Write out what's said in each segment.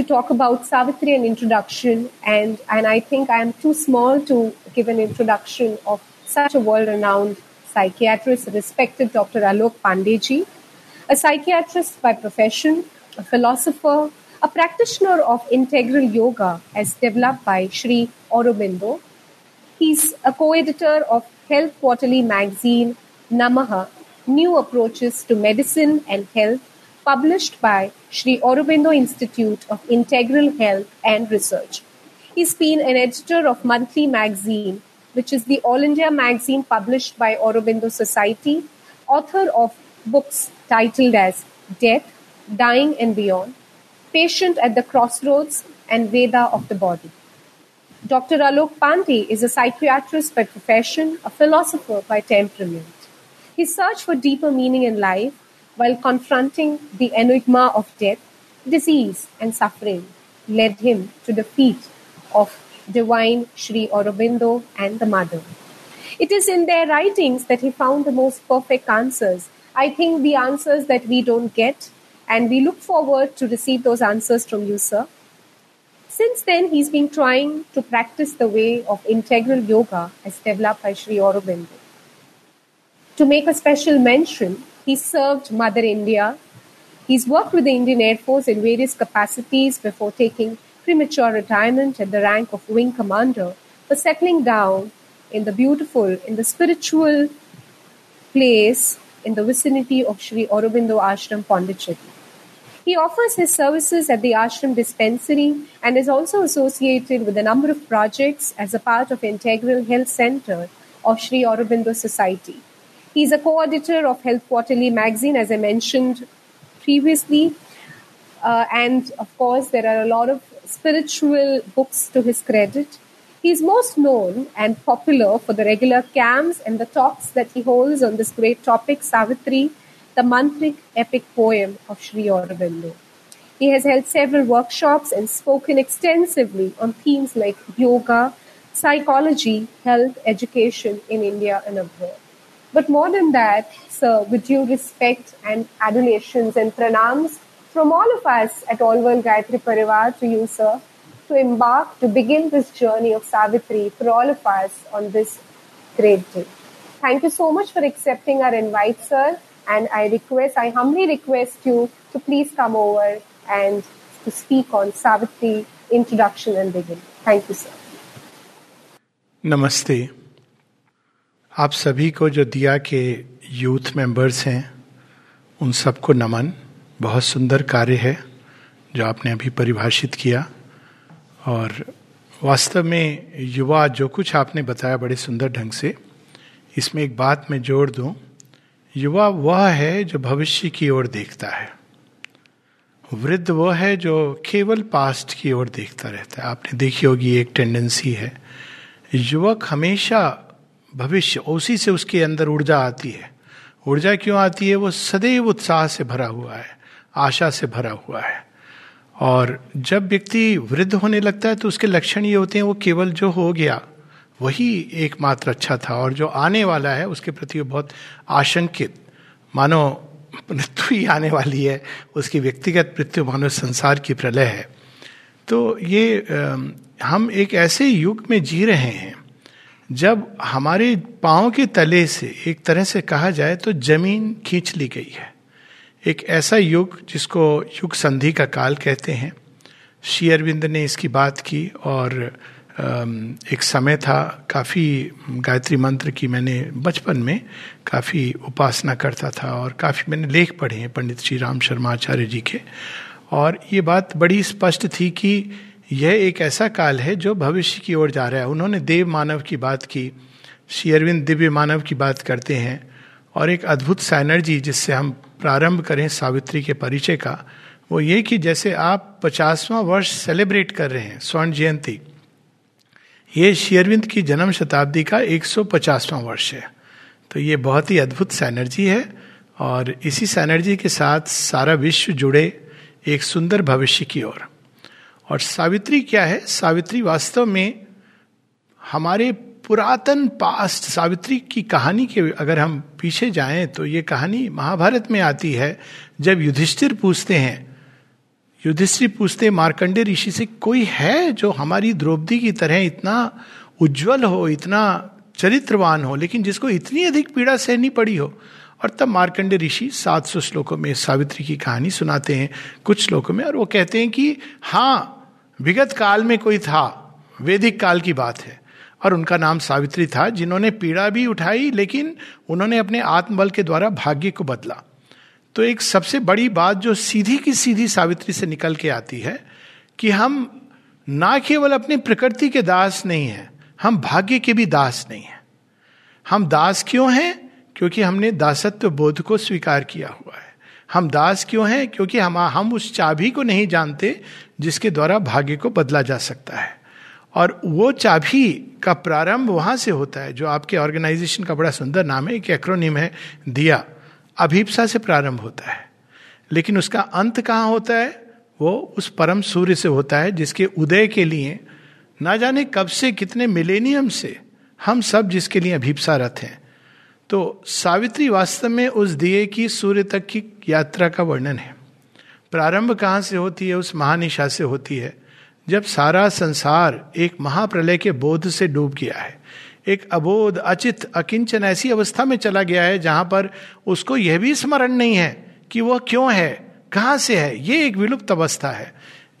to talk about Savitri and introduction, and, and I think I am too small to give an introduction of such a world renowned psychiatrist, respected Dr. Alok Pandeyji, a psychiatrist by profession, a philosopher, a practitioner of integral yoga as developed by Sri Aurobindo. He's a co editor of Health Quarterly magazine, Namaha New Approaches to Medicine and Health, published by Sri Aurobindo Institute of Integral Health and Research. He's been an editor of Monthly Magazine, which is the All India magazine published by Aurobindo Society, author of books titled as Death, Dying and Beyond, Patient at the Crossroads, and Veda of the Body. Dr. Alok Pandey is a psychiatrist by profession, a philosopher by temperament. His search for deeper meaning in life while confronting the enigma of death, disease, and suffering led him to the feet of divine Sri Aurobindo and the Mother. It is in their writings that he found the most perfect answers. I think the answers that we don't get, and we look forward to receive those answers from you, sir. Since then, he's been trying to practice the way of integral yoga as developed by Sri Aurobindo. To make a special mention, he served Mother India. He's worked with the Indian Air Force in various capacities before taking premature retirement at the rank of wing commander for settling down in the beautiful, in the spiritual place in the vicinity of Sri Aurobindo Ashram Pondicherry. He offers his services at the ashram dispensary and is also associated with a number of projects as a part of Integral Health Center of Sri Aurobindo Society. He's a co-editor of Health Quarterly magazine, as I mentioned previously. Uh, and of course, there are a lot of spiritual books to his credit. He's most known and popular for the regular camps and the talks that he holds on this great topic, Savitri, the mantric epic poem of Sri Aurobindo. He has held several workshops and spoken extensively on themes like yoga, psychology, health, education in India and abroad. But more than that, sir, with due respect and adulations and pranams from all of us at All World Gayatri Parivar to you, sir, to embark, to begin this journey of Savitri for all of us on this great day. Thank you so much for accepting our invite, sir. And I request, I humbly request you to please come over and to speak on Savitri introduction and begin. Thank you, sir. Namaste. आप सभी को जो दिया के youth members हैं, उन सबको नमन। बहुत सुंदर कार्य है जो आपने अभी परिभाषित किया। और वास्तव में युवा जो कुछ आपने बताया बड़े सुंदर ढंग से, इसमें एक बात मैं जोड़ दूँ। युवा वह है जो भविष्य की ओर देखता है। वृद्ध वह है जो केवल पास्ट की ओर देखता रहता है। आपने देखी होगी एक टेंडेंसी है। युवक हमेशा भविष्य, उसी से उसके अंदर ऊर्जा आती है। ऊर्जा क्यों आती है? वो सदैव उत्साह से भरा हुआ है, आशा से भरा हुआ है। और जब व्यक्ति वृद्ध होने लगता है तो उसके लक्षण ये होते हैं, वो केवल जो हो गया, वही एकमात्र अच्छा था। और जो आने वाला है, उसके प्रति वो बहुत आशंकित। मानो, मृत्यु ही आने वाली है, उसकी व्यक्तिगत मृत्यु मानो संसार की प्रलय है। तो ये हम एक ऐसे युग में जी रहे हैं जब हमारे पाँव के तले से एक तरह से कहा जाए तो ज़मीन खींच ली गई है। एक ऐसा युग जिसको युग संधि का काल कहते हैं। श्री अरविंद ने इसकी बात की और एक समय था, काफ़ी गायत्री मंत्र की मैंने बचपन में काफ़ी उपासना करता था और काफ़ी मैंने लेख पढ़े हैं पंडित श्री राम शर्मा आचार्य जी के। और ये बात बड़ी स्पष्ट थी कि यह एक ऐसा काल है जो भविष्य की ओर जा रहा है। उन्होंने देव मानव की बात की, श्री अरविंद दिव्य मानव की बात करते हैं और एक अद्भुत सैनर्जी जिससे हम प्रारंभ करें सावित्री के परिचय का, वो ये कि जैसे आप पचासवां वर्ष सेलिब्रेट कर रहे हैं, स्वर्ण जयंती, ये शेयरविंद की जन्म शताब्दी का 150वां वर्ष है। तो ये बहुत ही अद्भुत सैनर्जी है और इसी सैनर्जी के साथ सारा विश्व जुड़े एक सुंदर भविष्य की ओर। और सावित्री क्या है? सावित्री वास्तव में हमारे पुरातन पास्ट, सावित्री की कहानी के अगर हम पीछे जाएँ तो ये कहानी महाभारत में आती है, जब युधिष्ठिर पूछते हैं। युधिष्ठिर पूछते मार्कंडे ऋषि से, कोई है जो हमारी द्रौपदी की तरह इतना उज्जवल हो, इतना चरित्रवान हो, लेकिन जिसको इतनी अधिक पीड़ा सहनी पड़ी हो? और तब मार्कंडे ऋषि सात सौ श्लोकों में सावित्री की कहानी सुनाते हैं, कुछ श्लोकों में, और वो कहते हैं कि हाँ विगत काल में कोई था, वैदिक काल की बात है, और उनका नाम सावित्री था, जिन्होंने पीड़ा भी उठाई, लेकिन उन्होंने अपने आत्मबल के द्वारा भाग्य को बदला। तो एक सबसे बड़ी बात जो सीधी की सीधी सावित्री से निकल के आती है, कि हम ना केवल अपनी प्रकृति के दास नहीं हैं, हम भाग्य के भी दास नहीं हैं। हम दास क्यों हैं? क्योंकि हमने दासत्व बोध को स्वीकार किया हुआ है। हम दास क्यों हैं? क्योंकि हम हम उस चाबी को नहीं जानते जिसके द्वारा भाग्य को बदला जा सकता है। और वो चाबी का प्रारंभ वहाँ से होता है, जो आपके ऑर्गेनाइजेशन का बड़ा सुंदर नाम है, एक एक्रोनिम है, दिया। अभिप्सा से प्रारंभ होता है। लेकिन उसका अंत कहाँ होता है? वो उस परम सूर्य से होता है, जिसके उदय के लिए, ना जाने कब से, कितने मिलेनियम से, हम सब जिसके लिए अभिप्सा रथ हैं। तो सावित्री वास्तव में उस दिए की सूर्य तक की यात्रा का वर्णन है। प्रारंभ कहाँ से होती है, उस महानिशा से होती है, जब सारा संसार एक महाप्रलय के बोध से डूब गया है। एक अबोध, अचित, अकिंचन ऐसी अवस्था में चला गया है, जहाँ पर उसको यह भी स्मरण नहीं है कि वह क्यों है, कहाँ से है, ये एक विलुप्त अवस्था है।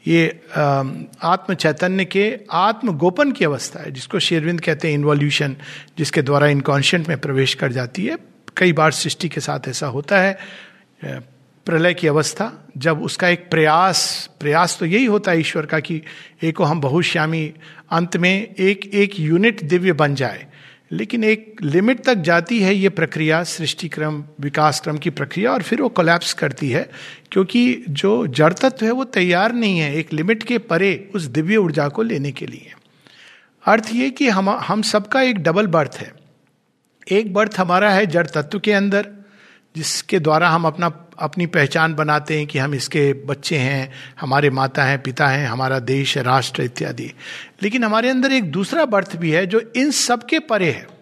ये आत्म चैतन्य के आत्म गोपन की अवस्था है, जिसको शेरविंद कहते हैं इन्वॉल्यूशन जिसके द्वारा इनकॉन्शियंट में प्रवेश कर जाती है। कई बार सृष्टि के साथ ऐसा होता है प्रलय की अवस्था, जब उसका एक प्रयास प्रयास तो यही होता है ईश्वर का कि, एको हम बहुश्यामी अंत में एक एक यूनिट दिव्य बन जाए। लेकिन एक लिमिट तक जाती है ये प्रक्रिया सृष्टि क्रम विकास क्रम की प्रक्रिया, और फिर वो कोलैप्स करती है, क्योंकि जो जड़ तत्व है वो तैयार नहीं है एक लिमिट के परे उस दिव्य ऊर्जा को लेने के लिए। अर्थ ये कि हम हम सबका एक डबल बर्थ है। एक बर्थ हमारा है जड़ तत्व के अंदर, जिसके द्वारा हम अपना अपनी पहचान बनाते हैं कि हम इसके बच्चे हैं, हमारे माता हैं, पिता हैं, हमारा देश है राष्ट्र इत्यादि। लेकिन हमारे अंदर एक दूसरा बर्थ भी है जो इन सब के परे है।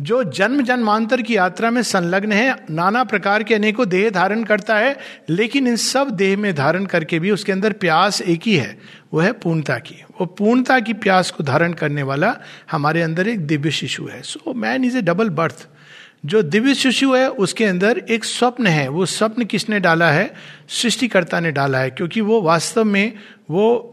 जो जन्म जन्मांतर की यात्रा में संलग्न है, नाना प्रकार के अनेकों देह धारण करता है, लेकिन इन सब देह में धारण करके भी उसके अंदर प्यास एक ही है वो है पूर्णता की। वो पूर्णता की प्यास को धारण करने वाला हमारे अंदर एक दिव्य शिशु है। So man is a double birth जो दिव्य शिशु है, उसके अंदर एक स्वप्न है। वो स्वप्न किसने डाला है? सृष्टिकर्ता ने डाला है, क्योंकि वो वास्तव में वो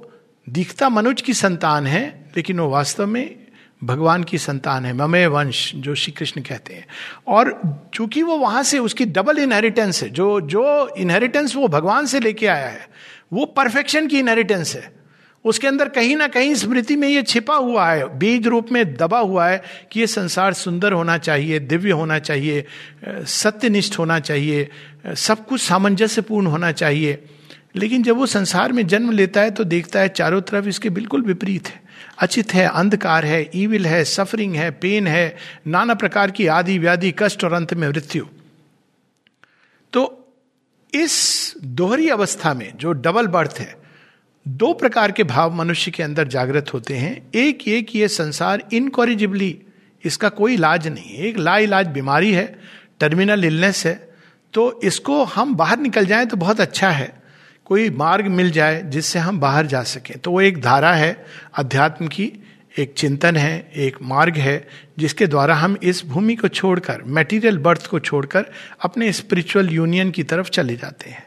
दिखता मनुज की संतान है, लेकिन वो वास्तव में भगवान की संतान है, ममय वंश, जो श्री कृष्ण कहते हैं। और चूँकि वो वहाँ से उसकी डबल इनहेरिटेंस है, जो जो इनहेरिटेंस वो भगवान से लेके आया है, वो परफेक्शन की इनहेरिटेंस है। उसके अंदर कहीं ना कहीं स्मृति में ये छिपा हुआ है, बीज रूप में दबा हुआ है कि ये संसार सुंदर होना चाहिए, दिव्य होना चाहिए, सत्यनिष्ठ होना चाहिए, सब कुछ सामंजस्यपूर्ण होना चाहिए। लेकिन जब वो संसार में जन्म लेता है तो देखता है चारों तरफ़ इसके बिल्कुल विपरीत है। अचित है, अंधकार है ईविल है सफरिंग है पेन है, नाना प्रकार की आदि व्याधि, कष्ट और अंत में मृत्यु। तो इस दोहरी अवस्था में जो डबल बर्थ है दो प्रकार के भाव मनुष्य के अंदर जागृत होते हैं। एक ये कि ये संसार इनकॉरिजिबली इसका कोई इलाज नहीं है। एक लाइलाज बीमारी है टर्मिनल इलनेस है। तो इसको हम बाहर निकल जाएँ तो बहुत अच्छा है। कोई मार्ग मिल जाए जिससे हम बाहर जा सकें। तो वो एक धारा है, अध्यात्म की एक चिंतन है, एक मार्ग है, जिसके द्वारा हम इस भूमि को छोड़कर मेटीरियल बर्थ को छोड़कर अपने स्पिरिचुअल यूनियन की तरफ़ चले जाते हैं।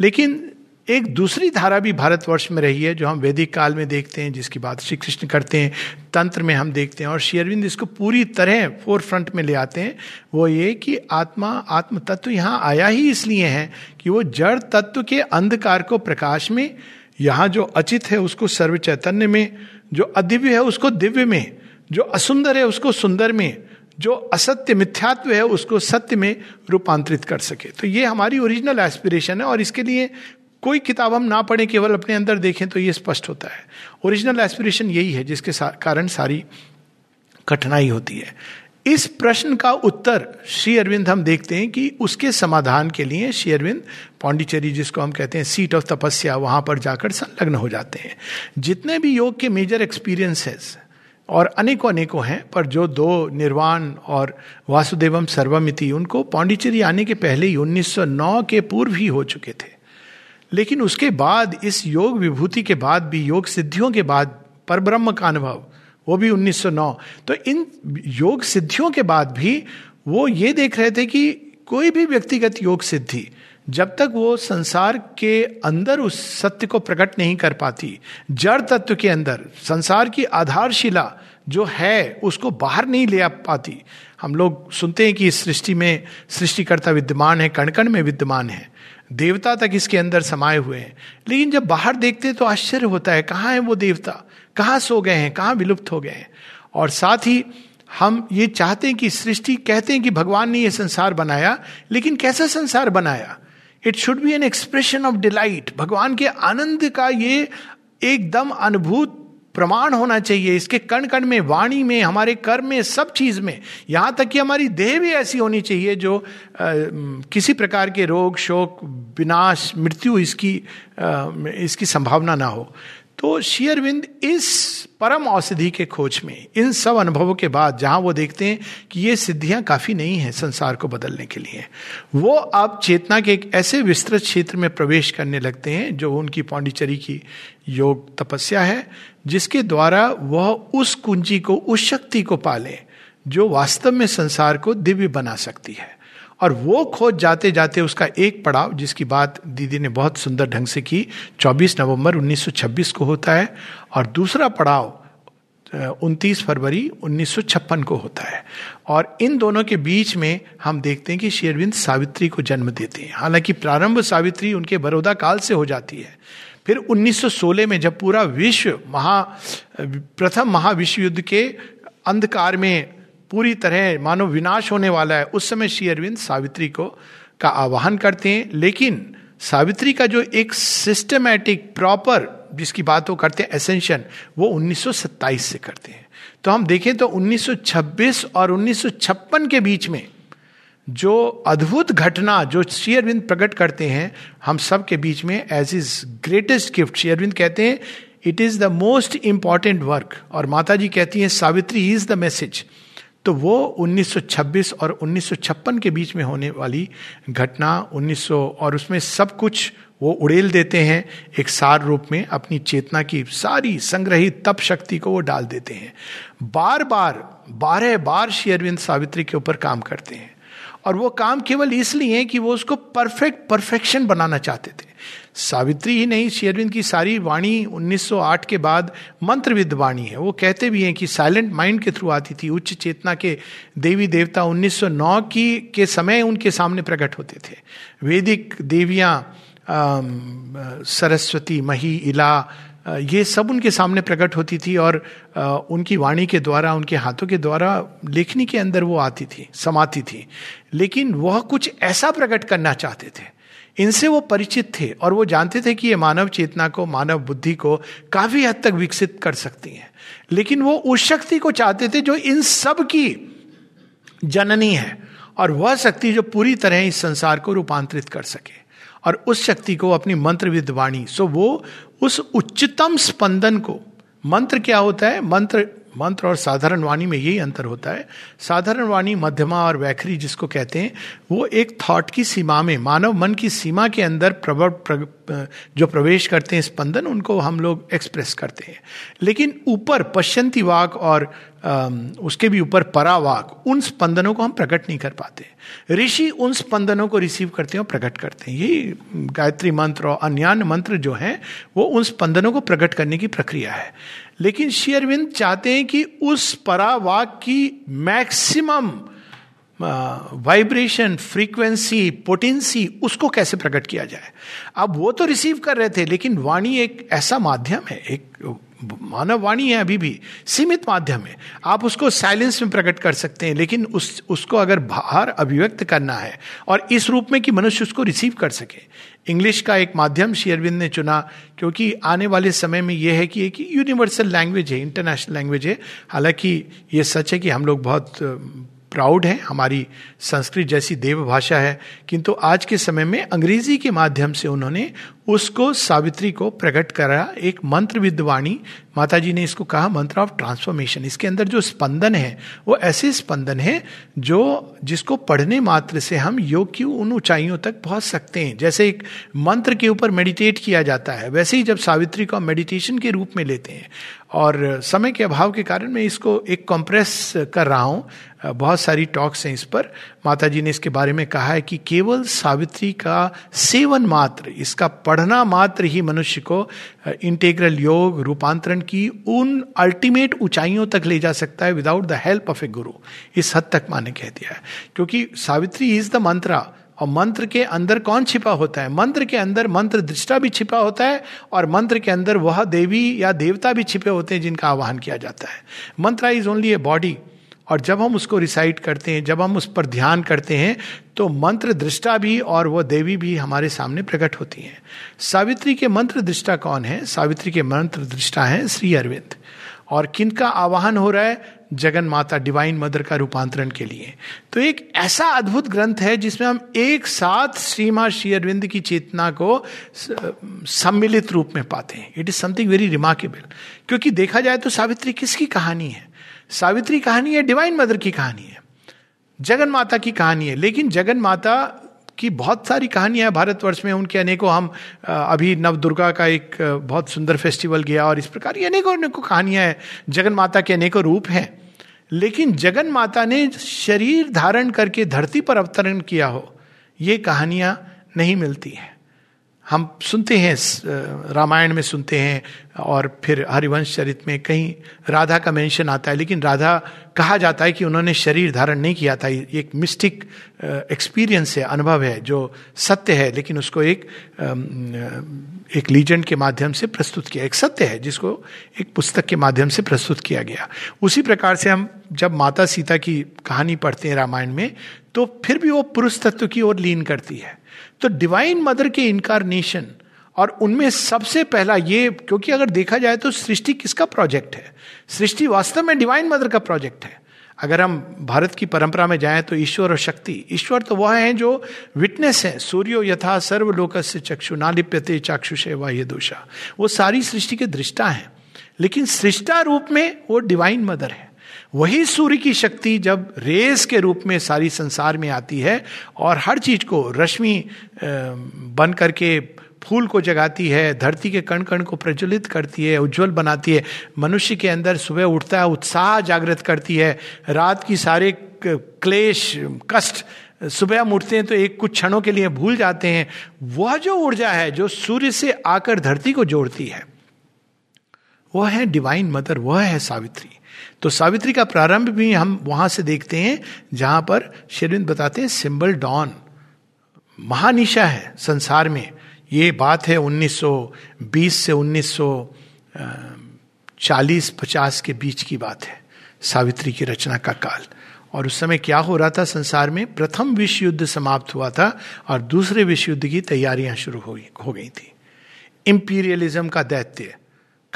लेकिन एक दूसरी धारा भी भारतवर्ष में रही है, जो हम वैदिक काल में देखते हैं, जिसकी बात श्री कृष्ण करते हैं, तंत्र में हम देखते हैं, और शेयरविंद इसको पूरी तरह फोर फ्रंट में ले आते हैं। वो ये कि आत्मा आत्म तत्व यहाँ आया ही इसलिए है कि वो जड़ तत्व के अंधकार को प्रकाश में, यहाँ जो अचित है उसको सर्व चैतन्य में, जो अदिव्य है उसको दिव्य में, जो असुंदर है उसको सुंदर में, जो असत्य मिथ्यात्व है उसको सत्य में रूपांतरित कर सके। तो ये हमारी ओरिजिनल एस्पिरेशन है और इसके लिए कोई किताब हम ना पढ़ें, केवल अपने अंदर देखें तो ये स्पष्ट होता है। ओरिजिनल एस्पिरेशन यही है, जिसके कारण सारी कठिनाई होती है। इस प्रश्न का उत्तर श्री अरविंद हम देखते हैं कि उसके समाधान के लिए श्री अरविंद पांडिचेरी, जिसको हम कहते हैं सीट ऑफ़ तपस्या, वहाँ पर जाकर संलग्न हो जाते हैं। जितने भी योग के मेजर एक्सपीरियंसेस और अनेकों अनेकों हैं, पर जो दो निर्वाण और वासुदेवम सर्वमिति, उनको पांडिचेरी आने के पहले ही 1909 के पूर्व ही हो चुके थे। लेकिन उसके बाद, इस योग विभूति के बाद भी, योग सिद्धियों के बाद, पर ब्रह्म का अनुभव, वो भी 1909 तो इन योग सिद्धियों के बाद भी, वो ये देख रहे थे कि कोई भी व्यक्तिगत योग सिद्धि, जब तक वो संसार के अंदर उस सत्य को प्रकट नहीं कर पाती, जड़ तत्व के अंदर, संसार की आधारशिला जो है, उसको बाहर नहीं ले आ पाती। हम लोग सुनते हैं कि इस सृष्टि में सृष्टिकर्ता विद्यमान है कण कण में विद्यमान है। देवता तक इसके अंदर समाये हुए हैं। लेकिन जब बाहर देखते तो आश्चर्य होता है, कहाँ है वो देवता? कहाँ सो गए हैं? कहाँ विलुप्त हो गए हैं? और साथ ही हम ये चाहते हैं कि सृष्टि, कहते हैं कि भगवान ने ये संसार बनाया, लेकिन कैसा संसार बनाया? It should be an expression of delight भगवान के आनंद का ये एकदम अनुभूत प्रमाण होना चाहिए इसके कण कण में वाणी में हमारे कर्म में सब चीज़ में। यहाँ तक कि हमारी देह भी ऐसी होनी चाहिए जो आ, किसी प्रकार के रोग शोक विनाश मृत्यु इसकी आ, इसकी संभावना ना हो। तो शेयरविंद इस परम औषधि के खोज में इन सब अनुभवों के बाद जहाँ वो देखते हैं कि ये सिद्धियाँ काफ़ी नहीं है संसार को बदलने के लिए वो अब चेतना के एक ऐसे विस्तृत क्षेत्र में प्रवेश करने लगते हैं जो उनकी पांडिचेरी की योग तपस्या है जिसके द्वारा वह उस कुंजी को, उस शक्ति को पाले, जो वास्तव में संसार को दिव्य बना सकती है। और वो खोज जाते जाते उसका एक पड़ाव, जिसकी बात दीदी ने बहुत सुंदर ढंग से की 24 नवंबर 1926 को होता है, और दूसरा पड़ाव 29 फरवरी 1956 को होता है। और इन दोनों के बीच में हम देखते हैं कि शेरविंद सावित्री को जन्म देते हैं। हालाँकि प्रारंभ सावित्री उनके बरोदा काल से हो जाती है फिर 1916 में जब पूरा विश्व महा, प्रथम महाविश्व युद्ध के अंधकार में पूरी तरह मानो विनाश होने वाला है, उस समय श्री अरविंद सावित्री को, का आवाहन करते हैं। लेकिन सावित्री का जो एक सिस्टमैटिक प्रॉपर जिसकी बात वो करते हैं एसेंशन वो 1927 से करते हैं। तो हम देखें तो 1926 और 1956 के बीच में जो अद्भुत घटना जो श्री अरविंद प्रकट करते हैं, हम सब के बीच में age is greatest gift Shri Aurobindo कहते हैं it is the most important work और माता जी कहती हैं सावित्री इज़ द मैसेज तो वो 1926 और 1956 के बीच में होने वाली घटना 1900 और उसमें सब कुछ वो उड़ेल देते हैं, एक सार रूप में अपनी चेतना की सारी संग्रहित तप शक्ति को वो डाल देते हैं। बार बार बारह बार श्री अरविंद सावित्री के ऊपर काम करते हैं। और वो काम केवल इसलिए कि वो उसको परफेक्ट परफेक्शन बनाना चाहते थे। सावित्री ही नहीं शेरविंद की सारी वाणी 1908 के बाद मंत्रविद वाणी है। वो कहते भी हैं कि साइलेंट माइंड के थ्रू आती थी, उच्च चेतना के देवी देवता 1909 की, के समय उनके सामने प्रकट होते थे। वैदिक देवियाँ सरस्वती, मही, इला ये सब उनके सामने प्रकट होती थी और उनकी वाणी के द्वारा, उनके हाथों के द्वारा लेखनी के अंदर वो आती थी, समाती थी। लेकिन वह कुछ ऐसा प्रकट करना चाहते थे। इनसे वो परिचित थे और वो जानते थे कि ये मानव चेतना को, मानव बुद्धि को काफ़ी हद तक विकसित कर सकती हैं। लेकिन वो उस शक्ति को चाहते थे जो इन सब की जननी है और वह शक्ति जो पूरी तरह इस संसार को रूपांतरित कर सके। और उस शक्ति को अपनी मंत्र विद्वाणी सो वो उस उच्चतम स्पंदन को मंत्र क्या होता है? मंत्र मंत्र और साधारण वाणी में यही अंतर होता है। साधारण वाणी मध्यमा और वैखरी जिसको कहते हैं वो एक थॉट की सीमा में मानव मन की सीमा के अंदर प्रबल प्र, जो प्रवेश करते हैं स्पंदन उनको हम लोग एक्सप्रेस करते हैं। लेकिन ऊपर पश्चंती वाक और उसके भी ऊपर परावाक, उन स्पंदनों को हम प्रकट नहीं कर पाते। ऋषि उन स्पंदनों को रिसीव करते हैं और प्रकट करते हैं। यही गायत्री मंत्र और अन्य मंत्र जो हैं, वो उन स्पंदनों को प्रकट करने की प्रक्रिया है। लेकिन शेयरविंद चाहते हैं कि उस परावाक की मैक्सिमम वाइब्रेशन फ्रीक्वेंसी पोटेंसी उसको कैसे प्रकट किया जाए। अब वो तो रिसीव कर रहे थे, लेकिन वाणी एक ऐसा माध्यम है, एक मानव वाणी है अभी भी, सीमित माध्यम है। आप उसको साइलेंस में प्रकट कर सकते हैं, लेकिन उस, उसको अगर बाहर अभिव्यक्त करना है और इस रूप में कि मनुष्य उसको रिसीव कर सके। इंग्लिश का एक माध्यम शेयरविंद ने चुना, क्योंकि आने वाले समय में यह है कि एक यूनिवर्सल लैंग्वेज है इंटरनेशनल लैंग्वेज है। हालाँकि ये सच है कि हम लोग बहुत प्राउड हैं, हमारी संस्कृत जैसी देव भाषा है, किंतु आज के समय में अंग्रेज़ी के माध्यम से उन्होंने उसको सावित्री को प्रकट करा एक मंत्र विद्वाणी माता जी ने इसको कहा, मंत्र ऑफ़ ट्रांसफॉर्मेशन। इसके अंदर जो स्पंदन है, वो ऐसे स्पंदन है जो, जिसको पढ़ने मात्र से हम योग की उन ऊंचाइयों तक पहुँच सकते हैं। जैसे एक मंत्र के ऊपर मेडिटेट किया जाता है, वैसे ही जब सावित्री को मेडिटेशन के रूप में लेते हैं। और समय के अभाव के कारण मैं इसको एक कॉम्प्रेस कर रहा हूँ। बहुत सारी टॉक्स हैं इस पर। माता जी ने इसके बारे में कहा है कि केवल सावित्री का सेवन मात्र, इसका पढ़ना मात्र ही मनुष्य को इंटेग्रल योग, रूपांतरण की उन अल्टीमेट ऊंचाइयों तक ले जा सकता है without the help of a guru इस हद तक माने कह दिया है। क्योंकि सावित्री इज़ द मंत्रा और मंत्र के अंदर कौन छिपा होता है? मंत्र के अंदर मंत्र दृष्टा भी छिपा होता है, और मंत्र के अंदर वह देवी या देवता भी छिपे होते हैं जिनका आह्वान किया जाता है। Mantra is only a body और जब हम उसको रिसाइट करते हैं, जब हम उस पर ध्यान करते हैं तो मंत्र दृष्टा भी और वह देवी भी हमारे सामने प्रकट होती हैं। सावित्री के मंत्र दृष्टा कौन है? सावित्री के मंत्र दृष्टा है श्री अरविंद। और किन का आवाहन हो रहा है? जगन माता डिवाइन मदर का रूपांतरण के लिए। तो एक ऐसा अद्भुत ग्रंथ है जिसमें हम एक साथ श्रीमा श्री अरविंद की चेतना को सम्मिलित रूप में पाते हैं। It is something very remarkable क्योंकि देखा जाए तो सावित्री किसकी कहानी है? सावित्री कहानी है डिवाइन मदर की कहानी है, जगन माता की कहानी है। लेकिन जगन माता की बहुत सारी कहानियाँ भारतवर्ष में, उनके अनेकों हम अभी नव दुर्गा का एक बहुत सुंदर फेस्टिवल गया और इस प्रकार की अनेकों अनेकों कहानियाँ हैं, जगन माता के अनेकों रूप हैं। लेकिन जगन माता ने शरीर धारण करके धरती पर अवतरण किया हो, ये कहानियाँ नहीं मिलती हैं। हम सुनते हैं रामायण में सुनते हैं और फिर हरिवंश चरित में कहीं राधा का मेंशन आता है, लेकिन राधा कहा जाता है कि उन्होंने शरीर धारण नहीं किया था। एक मिस्टिक एक्सपीरियंस है, अनुभव है, जो सत्य है, लेकिन उसको एक एक लीजेंड के माध्यम से प्रस्तुत किया, एक सत्य है, जिसको एक पुस्तक के माध्यम से प्रस्तुत किया गया। उसी प्रकार से हम जब माता सीता की कहानी पढ़ते हैं रामायण में तो फिर भी वो पुरुष तत्व की ओर लीन करती है। तो डिवाइन मदर के इनकारनेशन और उनमें सबसे पहला ये, क्योंकि अगर देखा जाए तो सृष्टि किसका प्रोजेक्ट है? सृष्टि वास्तव में डिवाइन मदर का प्रोजेक्ट है। अगर हम भारत की परंपरा में जाएँ तो ईश्वर और शक्ति। ईश्वर तो वह है जो विटनेस है। सूर्यो यथा सर्वलोक से चक्षु नालिप्यते चाक्षुषे वाह्य दोषा। वो सारी सृष्टि के दृष्टा है। लेकिन सृष्टा रूप में वो डिवाइन मदर है। वही सूर्य की शक्ति जब रेस के रूप में सारी संसार में आती है और हर चीज़ को रश्मि बन करके फूल को जगाती है, धरती के कण कण को प्रज्वलित करती है, उज्जवल बनाती है, मनुष्य के अंदर सुबह उठता है, उत्साह जागृत करती है, रात की सारे क्लेश, कष्ट, सुबह हम उठते हैं तो एक कुछ क्षणों के लिए भूल जाते हैं, वह जो ऊर्जा है, जो सूर्य से आकर धरती को जोड़ती है, वह है डिवाइन मदर वह है सावित्री। तो सावित्री का प्रारंभ भी हम वहाँ से देखते हैं, जहाँ पर शेरविंद बताते हैं, सिंबल डॉन, महानिशा है संसार में। ये बात है 1920 से 1940 50 के बीच की बात है, सावित्री की रचना का काल। और उस समय क्या हो रहा था संसार में? प्रथम विश्व युद्ध समाप्त हुआ था और दूसरे विश्व युद्ध की तैयारियाँ शुरू हो गई थी। इंपीरियलिज्म का दैत्य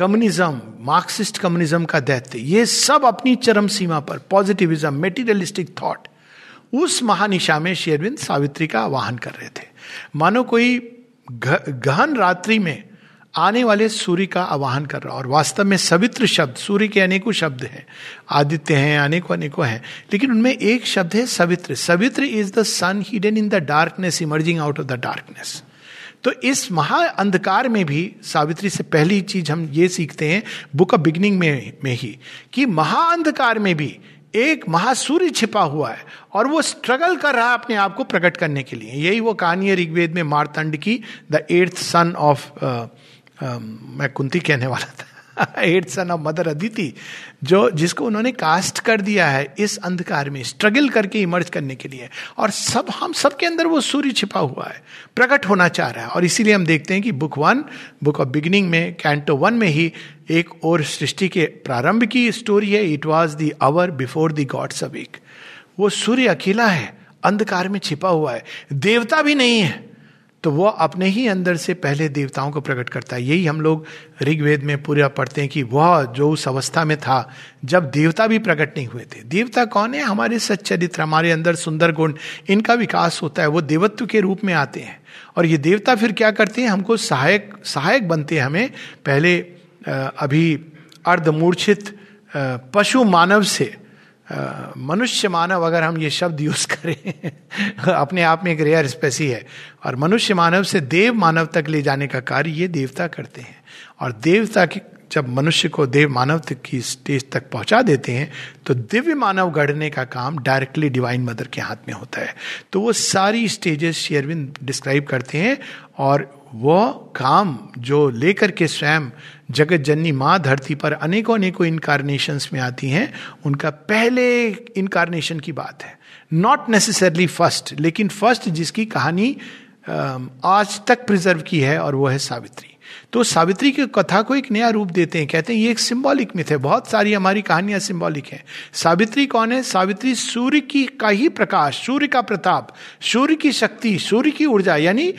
कम्युनिज्म मार्क्सिस्ट कम्युनिज्म का दैत्य, ये सब अपनी चरम सीमा पर पॉजिटिविज्म मेटीरियलिस्टिक थॉट उस महानिशा में शेरविंद सावित्री का आवाहन कर रहे थे। मानो कोई गहन रात्रि में आने वाले सूर्य का आवाहन कर रहा, और वास्तव में सवित्र शब्द, सूर्य के अनेकों शब्द हैं, आदित्य हैं, अनेकों अनेकों हैं, लेकिन उनमें एक शब्द है Savitr. Savitr is the sun hidden in the darkness emerging out of the darkness तो इस महा अंधकार में भी सावित्री से पहली चीज़ हम ये सीखते हैं बुक ऑफ़ बिगनिंग में में ही, कि महाअंधकार में भी एक महासूर्य छिपा हुआ है और वो स्ट्रगल कर रहा है अपने आप को प्रकट करने के लिए। यही वो कहानी है ऋग्वेद में मारतंड की द एट्थ सन ऑफ़ मैं कुंती कहने वाला था। Eighth son of mother Aditi जो जिसको उन्होंने कास्ट कर दिया है इस अंधकार में स्ट्रगल करके इमर्ज करने के लिए। और सब, हम सबके अंदर वो सूर्य छिपा हुआ है, प्रकट होना चाह रहा है। और इसीलिए हम देखते हैं कि book one book of beginning में कैंटो वन में ही एक और सृष्टि के प्रारंभ की स्टोरी है। It was the hour before the gods awake वो सूर्य अकेला है, अंधकार में छिपा हुआ है। देवता भी नहीं है। तो वो अपने ही अंदर से पहले देवताओं को प्रकट करता है। यही हम लोग ऋग्वेद में पूरा पढ़ते हैं कि वह जो उस अवस्था में था, जब देवता भी प्रकट नहीं हुए थे। देवता कौन है? हमारे सच्चरित्र, हमारे अंदर सुंदर गुण, इनका विकास होता है, वो देवत्व के रूप में आते हैं। और ये देवता फिर क्या करते हैं? हमको सहायक सहायक बनते हैं हमें पहले अभी अर्धमूर्छित पशु मानव से मनुष्य मानव अगर हम ये शब्द यूज़ करें, अपने आप में एक रेयर स्पेसी है, और मनुष्य मानव से देव मानव तक ले जाने का कार्य ये देवता करते हैं। और देवता की, जब मनुष्य को देव मानव तक की स्टेज तक पहुँचा देते हैं तो दिव्य मानव गढ़ने का काम डायरेक्टली डिवाइन मदर के हाथ में होता है। तो वो सारी स्टेजेस शेयरविंद डिस्क्राइब करते हैं, और वह काम जो लेकर के स्वयं जगत जननी माँ धरती पर अनेकों अनेकों इनकारनेशन में आती हैं। उनका पहले इनकारनेशन की बात है। नॉट नेसेसरली फ़र्स्ट लेकिन फ़र्स्ट जिसकी कहानी आज तक प्रिजर्व की है और वो है सावित्री। तो सावित्री की कथा को एक नया रूप देते हैं। कहते हैं, ये एक सिंबॉलिक मिथ है। बहुत सारी हमारी कहानियाँ सिंबॉलिक हैं। सावित्री कौन है? सावित्री सूर्य की का ही प्रकाश, सूर्य का प्रताप, सूर्य की शक्ति, सूर्य की ऊर्जा, यानी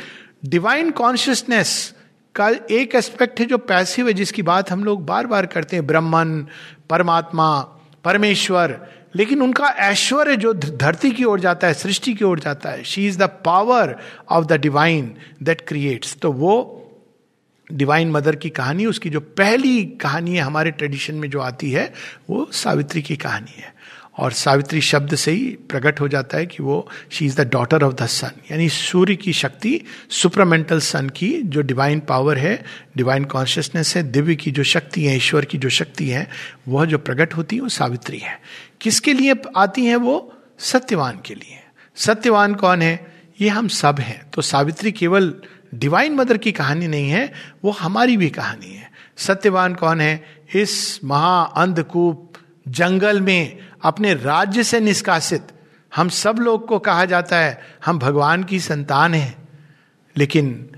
डिवाइन कॉन्शियसनेस का एक एस्पेक्ट है जो पैसिव है, जिसकी बात हम लोग बार बार करते हैं, ब्रह्मन, परमात्मा, परमेश्वर। लेकिन उनका ऐश्वर्य जो धरती की ओर जाता है, सृष्टि की ओर जाता है she is the power of the divine that creates तो वो डिवाइन मदर की कहानी, उसकी जो पहली कहानी है हमारे ट्रेडिशन में जो आती है, वो सावित्री की कहानी है। और सावित्री शब्द से ही प्रकट हो जाता है कि वो she is the daughter of the sun यानी सूर्य की शक्ति सुपरमेंटल सन की जो डिवाइन पावर है डिवाइन कॉन्शियसनेस है, दिव्य की जो शक्ति है, ईश्वर की जो शक्ति है, वह जो प्रकट होती है, वो सावित्री है। किसके लिए आती है वो? सत्यवान के लिए। सत्यवान कौन है? ये हम सब हैं। तो सावित्री केवल डिवाइन मदर की कहानी नहीं है, वो हमारी भी कहानी है। सत्यवान कौन है? इस महा अंधकूप जंगल में अपने राज्य से निष्कासित। हम सब लोग को कहा जाता है, हम भगवान की संतान हैं। लेकिन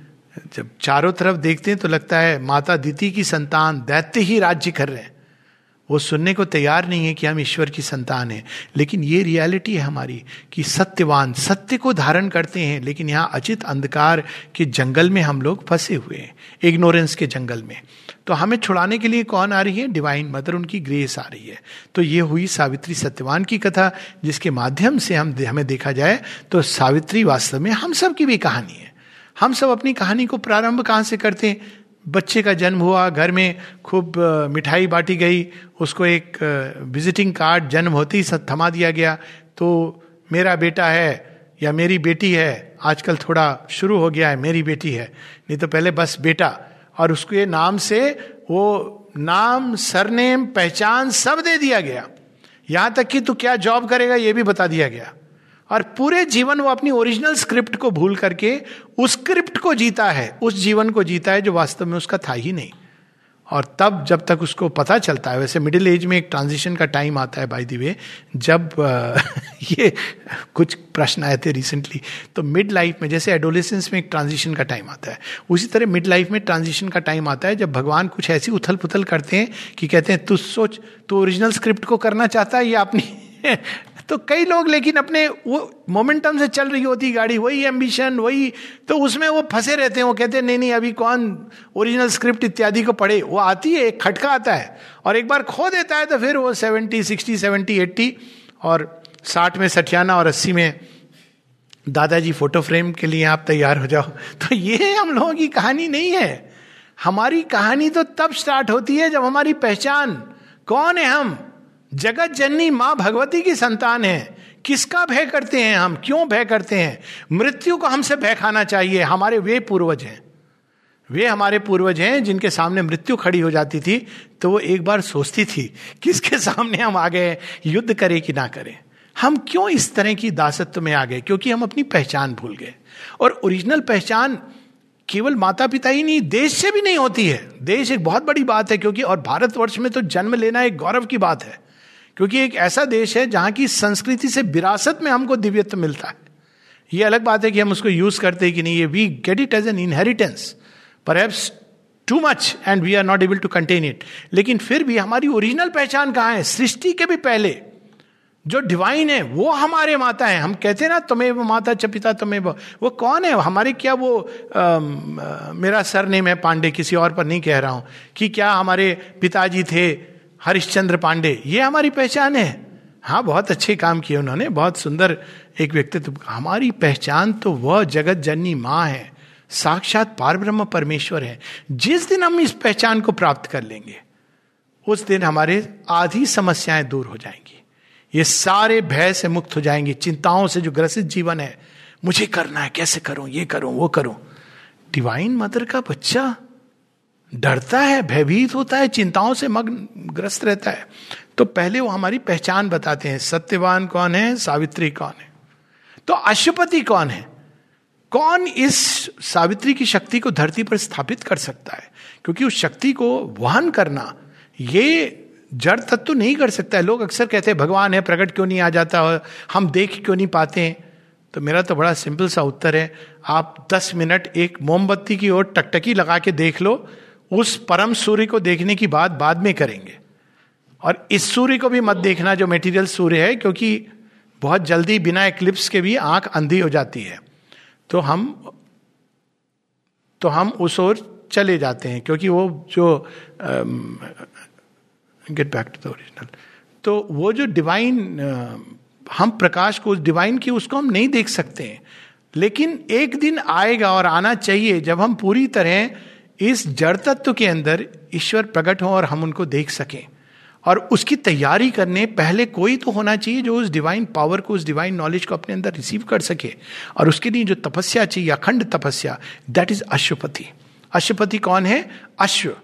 जब चारों तरफ़ देखते हैं तो लगता है माता दीति की संतान दैत्य ही राज्य कर रहे हैं। वो सुनने को तैयार नहीं है कि हम ईश्वर की संतान हैं। लेकिन ये रियलिटी है हमारी कि सत्यवान, सत्य को धारण करते हैं, लेकिन यहाँ अचित अंधकार के जंगल में हम लोग फंसे हुए हैं, इग्नोरेंस के जंगल में। तो हमें छुड़ाने के लिए कौन आ रही है? डिवाइन मदर उनकी ग्रेस आ रही है। तो ये हुई सावित्री सत्यवान की कथा, जिसके माध्यम से हम हमें देखा जाए तो सावित्री वास्तव में हम सब की भी कहानी है। हम सब अपनी कहानी को प्रारंभ कहाँ से करते हैं? बच्चे का जन्म हुआ, घर में खूब मिठाई बांटी गई, उसको एक विजिटिंग कार्ड जन्म होते ही थमा दिया गया। तो मेरा बेटा है या मेरी बेटी है, आजकल थोड़ा शुरू हो गया है, मेरी बेटी है, नहीं तो पहले बस बेटा। और उसको नाम से वो नाम, सरनेम, पहचान सब दे दिया गया। यहाँ तक कि तू क्या जॉब करेगा ये भी बता दिया गया। और पूरे जीवन वो अपनी ओरिजिनल स्क्रिप्ट को भूल करके उस स्क्रिप्ट को जीता है, उस जीवन को जीता है जो वास्तव में उसका था ही नहीं। और तब जब तक उसको पता चलता है, वैसे मिडिल एज में एक ट्रांजिशन का टाइम आता है बाई दी वे जब ये कुछ प्रश्न आए थे रिसेंटली तो मिड लाइफ में जैसे एडोलेसेंस में एक ट्रांजिशन का टाइम आता है, उसी तरह मिड लाइफ में ट्रांजिशन का टाइम आता है जब भगवान कुछ ऐसी उथल पुथल करते हैं कि कहते हैं, तू सोच, तू ओरिजिनल स्क्रिप्ट को करना चाहता है या अपनी तो कई लोग, लेकिन अपने वो मोमेंटम से चल रही होती गाड़ी, वही एम्बिशन वही तो उसमें वो फंसे रहते हैं, वो कहते हैं, नहीं नहीं, अभी कौन ओरिजिनल स्क्रिप्ट इत्यादि को पढ़े? वो आती है, एक खटका आता है, और एक बार खो देता है तो फिर वो सेवेंटी सिक्सटी सेवेंटी एट्टी और साठ में सठियाना और अस्सी में, दादाजी फ़ोटो फ्रेम के लिए आप तैयार हो जाओ। तो ये हम लोगों की कहानी नहीं है। हमारी कहानी तो तब स्टार्ट होती है जब हमारी पहचान, कौन है हम? जगत जननी माँ भगवती की संतान है। किसका भय करते हैं हम? क्यों भय करते हैं? मृत्यु को हमसे भय खाना चाहिए। हमारे वे पूर्वज हैं। वे हमारे पूर्वज हैं जिनके सामने मृत्यु खड़ी हो जाती थी तो वो एक बार सोचती थी, किसके सामने हम आ गए युद्ध करें कि ना करें? हम क्यों इस तरह की दासत्व में आ गए? क्योंकि हम अपनी पहचान भूल गए। और ओरिजिनल पहचान केवल माता पिता ही नहीं, देश से भी नहीं होती है। देश एक बहुत बड़ी बात है, क्योंकि और भारतवर्ष में तो जन्म लेना एक गौरव की बात है। क्योंकि एक ऐसा देश है जहाँ की संस्कृति से विरासत में हमको दिव्यत्व मिलता है। ये अलग बात है कि हम उसको यूज़ करते हैं कि नहीं ये we get it as an inheritance पर too much and we are not able to contain it लेकिन फिर भी हमारी ओरिजिनल पहचान कहाँ है? सृष्टि के भी पहले। जो डिवाइन है वो हमारे माता है। हम कहते हैं ना तुम्हें वो माता च पिता तुम्हें वो वो कौन है? हमारे क्या वो आ, मेरा सर नेम है पांडे किसी और पर नहीं कह रहा हूँ कि क्या हमारे पिताजी थे? हरिश्चंद्र पांडे, ये हमारी पहचान है। हाँ बहुत अच्छे काम किए उन्होंने, बहुत सुंदर एक व्यक्तित्व। हमारी पहचान तो वह जगत जननी माँ है, साक्षात पार ब्रह्म परमेश्वर है। जिस दिन हम इस पहचान को प्राप्त कर लेंगे, उस दिन हमारे आधी समस्याएँ दूर हो जाएँगी। ये सारे भय से मुक्त हो जाएँगे, चिंताओं से जो ग्रसित जीवन है, मुझे करना है, कैसे करूँ, ये करूँ, वो करूँ। डिवाइन मदर का बच्चा डरता है, भयभीत होता है, चिंताओं से मग्न, ग्रस्त रहता है। तो पहले वो हमारी पहचान बताते हैं, सत्यवान कौन है, सावित्री कौन है। तो अशुपति कौन है? कौन इस सावित्री की शक्ति को धरती पर स्थापित कर सकता है? क्योंकि उस शक्ति को वहन करना, ये जड़ तत्व तो नहीं कर सकता है। लोग अक्सर कहते हैं, भगवान है, प्रकट क्यों नहीं आ जाता? हम देख क्यों नहीं पाते हैं? तो मेरा तो बड़ा सिंपल सा उत्तर है, आप दस मिनट एक मोमबत्ती की ओर टकटकी लगा के देख लो उस परम सूर्य को देखने की बात बाद में करेंगे। और इस सूर्य को भी मत देखना जो मेटीरियल सूर्य है क्योंकि बहुत जल्दी बिना एक्लिप्स के भी आँख अंधी हो जाती है। तो हम तो हम उस ओर चले जाते हैं क्योंकि वो जो get back to the original तो वो जो डिवाइन uh, हम प्रकाश को उस डिवाइन की उसको हम नहीं देख सकते हैं। लेकिन एक दिन आएगा और आना चाहिए जब हम पूरी तरह इस जड़ तत्व के अंदर ईश्वर प्रकट हो और हम उनको देख सकें। और उसकी तैयारी करने पहले कोई तो होना चाहिए जो उस डिवाइन पावर को, उस डिवाइन नॉलेज को अपने अंदर रिसीव कर सके। और उसके लिए जो तपस्या चाहिए, अखंड तपस्या दैट इज़ अश्वपति अश्वपति कौन है? अश्व।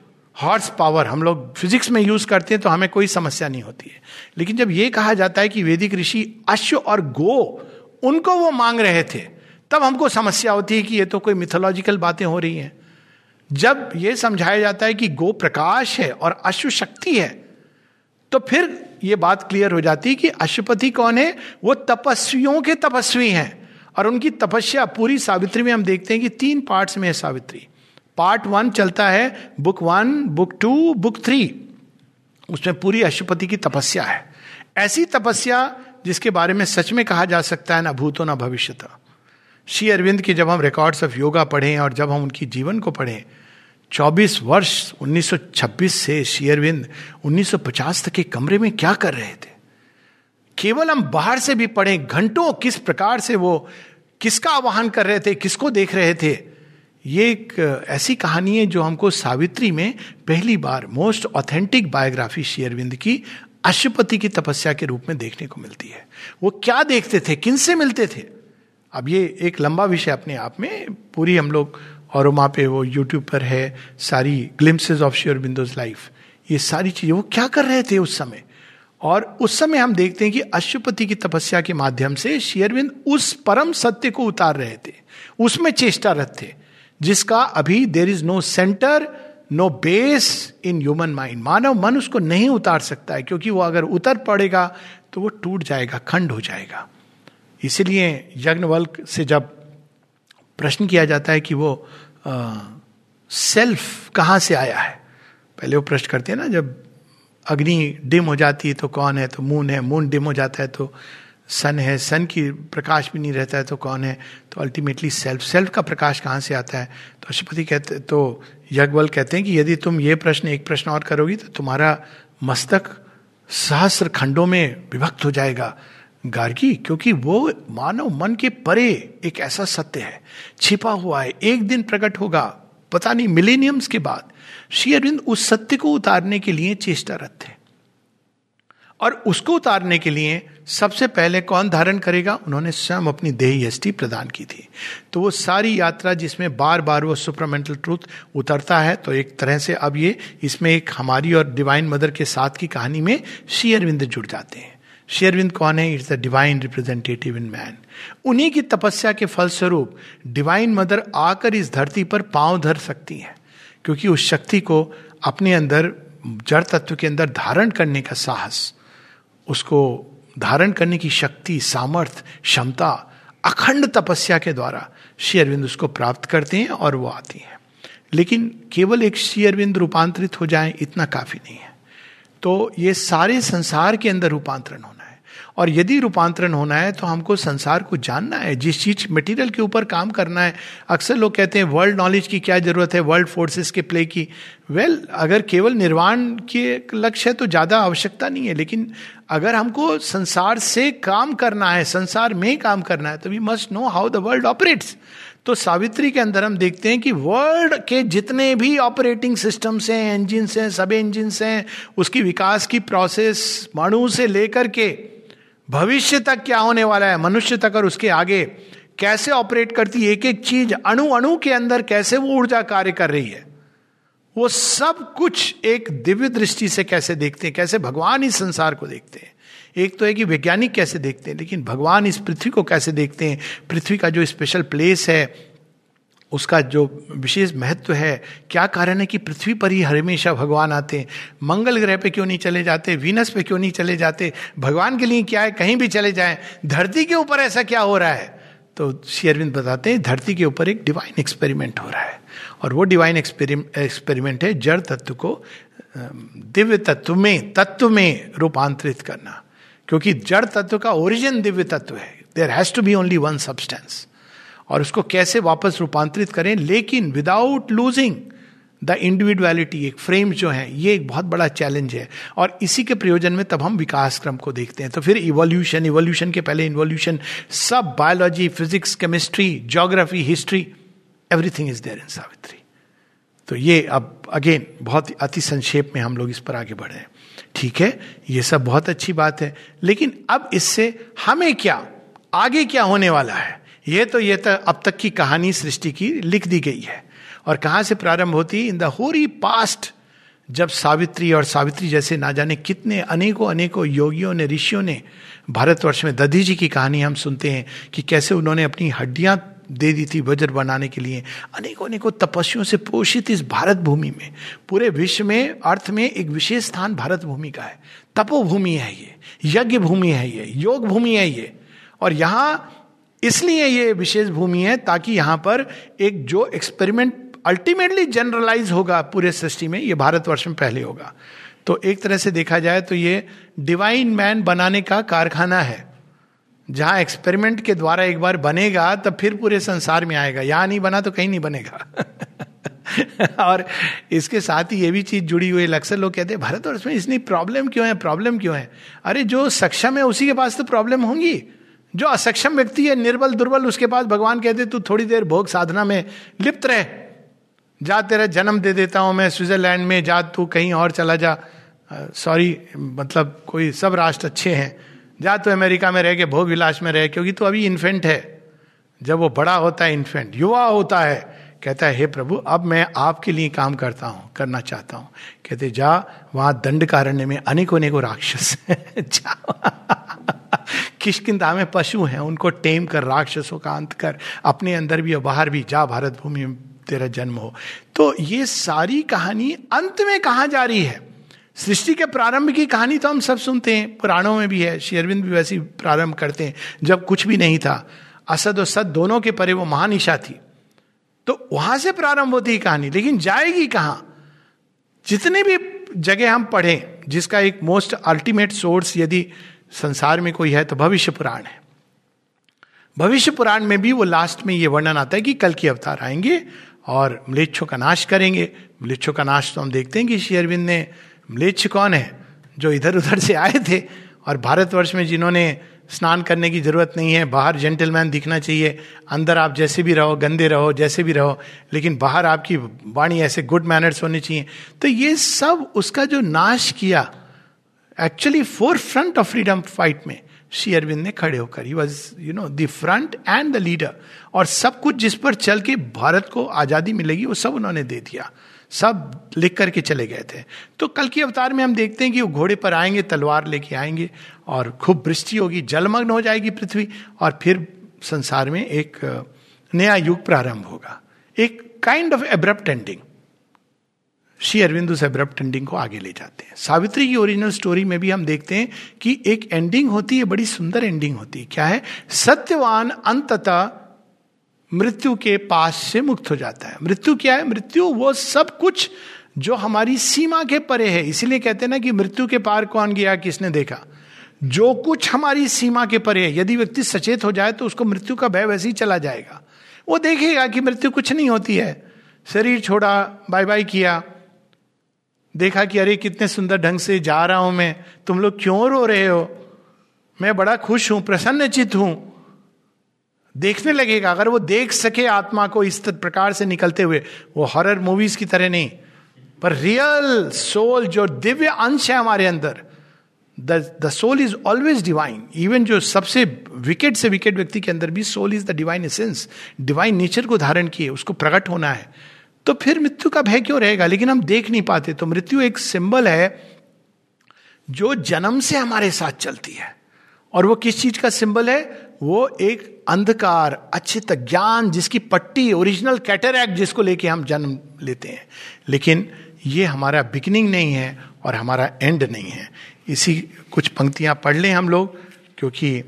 हॉर्स पावर हम लोग फिजिक्स में यूज़ करते हैं तो हमें कोई समस्या नहीं होती है। लेकिन जब ये कहा जाता है कि वैदिक ऋषि अश्व और गो, उनको वो मांग रहे थे, तब हमको समस्या होती है कि ये तो कोई मिथोलॉजिकल बातें हो रही हैं। जब यह समझाया जाता है कि गो प्रकाश है और अश्व शक्ति है तो फिर यह बात क्लियर हो जाती है कि अशुपति कौन है? वो तपस्वियों के तपस्वी हैं। और उनकी तपस्या पूरी सावित्री में हम देखते हैं कि तीन पार्ट्स में है सावित्री। पार्ट वन चलता है, book one, book two, book three. उसमें पूरी अशुपति की तपस्या है। ऐसी तपस्या जिसके बारे में सच में कहा जा सकता है, ना भूतो, ना भविष्य श्री अरविंद के जब हम रिकॉर्ड्स ऑफ़ योगा पढ़ें और जब हम उनकी जीवन को पढ़ें 24 वर्ष 1926 से शेयरविंद 1950 तक के कमरे में क्या कर रहे थे? केवल हम बाहर से भी पढ़े, घंटों किस प्रकार से वो किसका आवाहन कर रहे थे, किसको देख रहे थे? ये एक ऐसी कहानी है जो हमको सावित्री में पहली बार, मोस्ट ऑथेंटिक बायोग्राफी शेयरविंद की अशुपति की तपस्या के रूप में देखने को मिलती है। वो क्या देखते थे? किन से मिलते थे? अब ये एक लंबा विषय अपने आप में, पूरी हम लोग और वहाँ पे वो यूट्यूब पर है सारी glimpses of Sri Aurobindo's life ये सारी चीज़ें, वो क्या कर रहे थे उस समय? और उस समय हम देखते हैं कि अशुपति की तपस्या के माध्यम से शेयरविंद उस परम सत्य को उतार रहे थे। उसमें चेष्टा चेष्टारत थे, जिसका अभी there is no centre no base in human mind मानव मन उसको नहीं उतार सकता है, क्योंकि वो अगर उतर पड़ेगा तो वो टूट जाएगा, खंड हो जाएगा। इसीलिए यज्ञवल्क से जब प्रश्न किया जाता है कि वो सेल्फ कहाँ से आया है? पहले वो प्रश्न करते हैं ना, जब अग्नि डिम हो जाती है तो कौन है? तो मून है मून डिम हो जाता है तो सन है सन की प्रकाश भी नहीं रहता है तो कौन है? तो अल्टीमेटली सेल्फ सेल्फ का प्रकाश कहाँ से आता है? तो अशुपति कहते तो यज्ञबल कहते हैं कि यदि तुम ये प्रश्न, एक प्रश्न और करोगी तो तुम्हारा मस्तक सहस्र खंडों में विभक्त हो जाएगा। गार्गी, क्योंकि वो मानव मन के परे एक ऐसा सत्य है। छिपा हुआ है, एक दिन प्रकट होगा, पता नहीं, मिलेनियम्स के बाद। श्री अरविंद उस सत्य को उतारने के लिए चेष्टारत थे। और उसको उतारने के लिए सबसे पहले कौन धारण करेगा? उन्होंने स्वयं अपनी देही यष्टि प्रदान की थी। तो वो सारी यात्रा जिसमें बार बार वो सुपरमेंटल ट्रूथ उतरता है तो एक तरह से अब ये, इसमें एक हमारी और डिवाइन मदर के साथ की कहानी में श्री अरविंद जुड़ जाते हैं। शेयरविंद कौन है it's the divine representative in man उन्हीं की तपस्या के फलस्वरूप डिवाइन मदर आकर इस धरती पर पाँव धर सकती है, क्योंकि उस शक्ति को अपने अंदर, जड़ तत्व के अंदर धारण करने का साहस, उसको धारण करने की शक्ति, सामर्थ, क्षमता, अखंड तपस्या के द्वारा श्री अरविंद उसको प्राप्त करते हैं और वो आती हैं। लेकिन केवल एक श्री अरविंद रूपांतरित हो जाए इतना काफ़ी नहीं है। तो ये सारे संसार के अंदर रूपांतरण होना और यदि रूपांतरण होना है तो हमको संसार को जानना है जिस चीज़ मटेरियल के ऊपर काम करना है। अक्सर लोग कहते हैं वर्ल्ड नॉलेज की क्या ज़रूरत है वर्ल्ड फोर्सेस के प्ले की। वेल well, अगर केवल निर्वाण के लक्ष्य है तो ज़्यादा आवश्यकता नहीं है। लेकिन अगर हमको संसार से काम करना है संसार में काम करना है तो we must know how the world operates तो सावित्री के अंदर हम देखते हैं कि वर्ल्ड के जितने भी ऑपरेटिंग सिस्टम्स हैं इंजिन हैं सब इंजिन हैं उसकी विकास की प्रोसेस मणु से लेकर के भविष्य तक क्या होने वाला है? मनुष्य तक और उसके आगे कैसे ऑपरेट करती एक एक चीज़ अणु अणु के अंदर कैसे वो ऊर्जा कार्य कर रही है? वो सब कुछ एक दिव्य दृष्टि से कैसे देखते हैं? कैसे भगवान इस संसार को देखते हैं? एक तो है कि वैज्ञानिक कैसे देखते हैं, लेकिन भगवान इस पृथ्वी को कैसे देखते हैं? पृथ्वी का जो स्पेशल प्लेस है उसका जो विशेष महत्व है, क्या कारण है कि पृथ्वी पर ही हमेशा भगवान आते हैं? मंगल ग्रह पे क्यों नहीं चले जाते? वीनस पे क्यों नहीं चले जाते? भगवान के लिए क्या है? कहीं भी चले जाएँ। धरती के ऊपर ऐसा क्या हो रहा है? तो श्री अरविंद बताते हैं, धरती के ऊपर एक डिवाइन एक्सपेरिमेंट हो रहा है। और वो डिवाइन एक्सपेरिमेंट है जड़ तत्व को दिव्य तत्व में तत्व में रूपांतरित करना। क्योंकि जड़ तत्व का ओरिजिन दिव्य तत्व है। There has to be only one substance और उसको कैसे वापस रूपांतरित करें, लेकिन विदाउट लूजिंग द इंडिविजुअलिटी एक फ्रेम जो है, ये एक बहुत बड़ा चैलेंज है। और इसी के प्रयोजन में तब हम विकास क्रम को देखते हैं। तो फिर इवोल्यूशन इवोल्यूशन के पहले इवोल्यूशन सब biology physics chemistry geography history everything is there in Savitri तो ये अब अगेन बहुत अति संक्षेप में हम लोग इस पर आगे बढ़े ठीक है? ये सब बहुत अच्छी बात है। लेकिन अब इससे हमें क्या, आगे क्या होने वाला है? ये तो ये तो अब तक की कहानी सृष्टि की लिख दी गई है। और कहाँ से प्रारंभ होती? इन द होरी पास्ट, जब सावित्री और सावित्री जैसे ना जाने कितने अनेकों अनेकों योगियों ने, ऋषियों ने भारतवर्ष में दधी जी की कहानी हम सुनते हैं कि कैसे उन्होंने अपनी हड्डियाँ दे दी थी वज्र बनाने के लिए। अनेकों अनेकों तपस्वियों से पोषित इस भारत भूमि में। पूरे विश्व में, अर्थ में एक विशेष स्थान भारत भूमि का है। तपोभूमि है ये यज्ञ भूमि है ये योग भूमि है ये। और यहाँ इसलिए ये विशेष भूमि है ताकि यहाँ पर एक जो एक्सपेरिमेंट अल्टीमेटली जनरलाइज होगा पूरे सृष्टि में, ये भारतवर्ष में पहले होगा। तो एक तरह से देखा जाए तो ये डिवाइन मैन बनाने का कारखाना है। जहाँ एक्सपेरिमेंट के द्वारा एक बार बनेगा, तब फिर पूरे संसार में आएगा। यहाँ नहीं बना तो कहीं नहीं बनेगा। और इसके साथ ही ये भी चीज़ जुड़ी हुई अक्सर लोग कहते हैं, भारतवर्ष में इतनी प्रॉब्लम क्यों है प्रॉब्लम क्यों है? अरे, जो सक्षम है उसी के पास तो प्रॉब्लम होंगी। जो असक्षम व्यक्ति है, निर्बल, दुर्बल, उसके पास भगवान कहते, तू थोड़ी देर भोग साधना में लिप्त रहे। जा, तेरा जन्म दे देता हूँ मैं स्विट्जरलैंड में, जा, तू कहीं और चला जा। सॉरी मतलब कोई सब राष्ट्र अच्छे हैं। जा तो अमेरिका में रह के भोग विलास में रहे, क्योंकि तू अभी इन्फेंट है। जब वो बड़ा होता है इन्फेंट युवा होता है, कहता है, हे प्रभु, अब मैं आपके लिए काम करता हूँ, करना चाहता हूँ। कहते, जा, वहाँ दंड कारण्य में अनेकों अनेकों राक्षस किशकिंदा में पशु हैं, उनको टेम कर, राक्षसों का अंत कर, अपने अंदर भी और बाहर भी जा, भारत भूमि में तेरा जन्म हो। तो ये सारी कहानी अंत में कहा जा रही है? सृष्टि के प्रारंभ की कहानी तो हम सब सुनते हैं, पुराणों में भी है शेरविंद भी वैसी प्रारंभ करते हैं, जब कुछ भी नहीं था। असद और सद दोनों के परे वो महानिशा थी। तो वहाँ से प्रारंभ होती है कहानी, लेकिन जाएगी कहाँ? जितने भी जगह हम पढ़ें, जिसका एक मोस्ट अल्टीमेट सोर्स यदि संसार में कोई है तो भविष्य पुराण है। भविष्य पुराण में भी वो लास्ट में ये वर्णन आता है कि कल की अवतार आएँगे और मलेच्छों का नाश करेंगे। मलेच्छों का नाश तो हम देखते हैं कि श्री अरविंद ने, मलेच्छ कौन है जो इधर उधर से आए थे और भारतवर्ष में जिन्होंने स्नान करने की ज़रूरत नहीं है, बाहर जेंटलमैन दिखना चाहिए, अंदर आप जैसे भी रहो, गंदे रहो, जैसे भी रहो, लेकिन बाहर आपकी वाणी ऐसे गुड मैनर्स होने चाहिए। तो ये सब उसका जो नाश किया actually forefront of freedom fight में श्री अरविंद ने खड़े होकर ही was you know the front and the leader और सब कुछ जिस पर चल के भारत को आज़ादी मिलेगी, वो सब उन्होंने दे दिया। सब लिख करके चले गए थे। तो कल की अवतार में हम देखते हैं कि वो घोड़े पर आएँगे, तलवार लेके आएँगे और खूब वृष्टि होगी, जलमग्न हो जाएगी पृथ्वी और फिर संसार में एक, नया युग प्रारंभ होगा। एक kind of abrupt ending Shri Aurobindo उस एब्रप्ट एंडिंग को आगे ले जाते हैं। सावित्री की ओरिजिनल स्टोरी में भी हम देखते हैं कि एक एंडिंग होती है, बड़ी सुंदर एंडिंग होती है। क्या है? सत्यवान अंततः मृत्यु के पास से मुक्त हो जाता है। मृत्यु क्या है? मृत्यु वो सब कुछ जो हमारी सीमा के परे है। इसीलिए कहते हैं ना कि मृत्यु के पार कौन गया? किसने देखा? जो कुछ हमारी सीमा के परे है। यदि व्यक्ति सचेत हो जाए तो उसको मृत्यु का भय वैसे ही चला जाएगा। वो देखेगा कि मृत्यु कुछ नहीं होती है। शरीर छोड़ा बाय बाय किया। देखा कि अरे कितने सुंदर ढंग से जा रहा हूँ मैं। तुम लोग क्यों रो रहे हो? मैं बड़ा खुश हूँ प्रसन्न चित हूँ। देखने लगेगा, अगर वो देख सके आत्मा को इस प्रकार से निकलते हुए। वो हॉरर मूवीज़ की तरह नहीं, पर रियल सोल जो दिव्य अंश है हमारे अंदर the soul is always divine even जो सबसे विकेट से विकेट व्यक्ति के अंदर भी soul is the divine essence divine nature को धारण किए, उसको प्रकट होना है। तो फिर मृत्यु का भय क्यों रहेगा? लेकिन हम देख नहीं पाते। तो मृत्यु एक सिंबल है जो जन्म से हमारे साथ चलती है। और वो किस चीज़ का सिंबल है? वो एक अंधकार अच्छित ज्ञान जिसकी पट्टी ओरिजिनल कैटरैक्ट जिसको लेके हम जन्म लेते हैं। लेकिन ये हमारा बिगिनिंग नहीं है और हमारा एंड नहीं है। इसी कुछ पंक्तियाँ पढ़ लें हम लोग, क्योंकि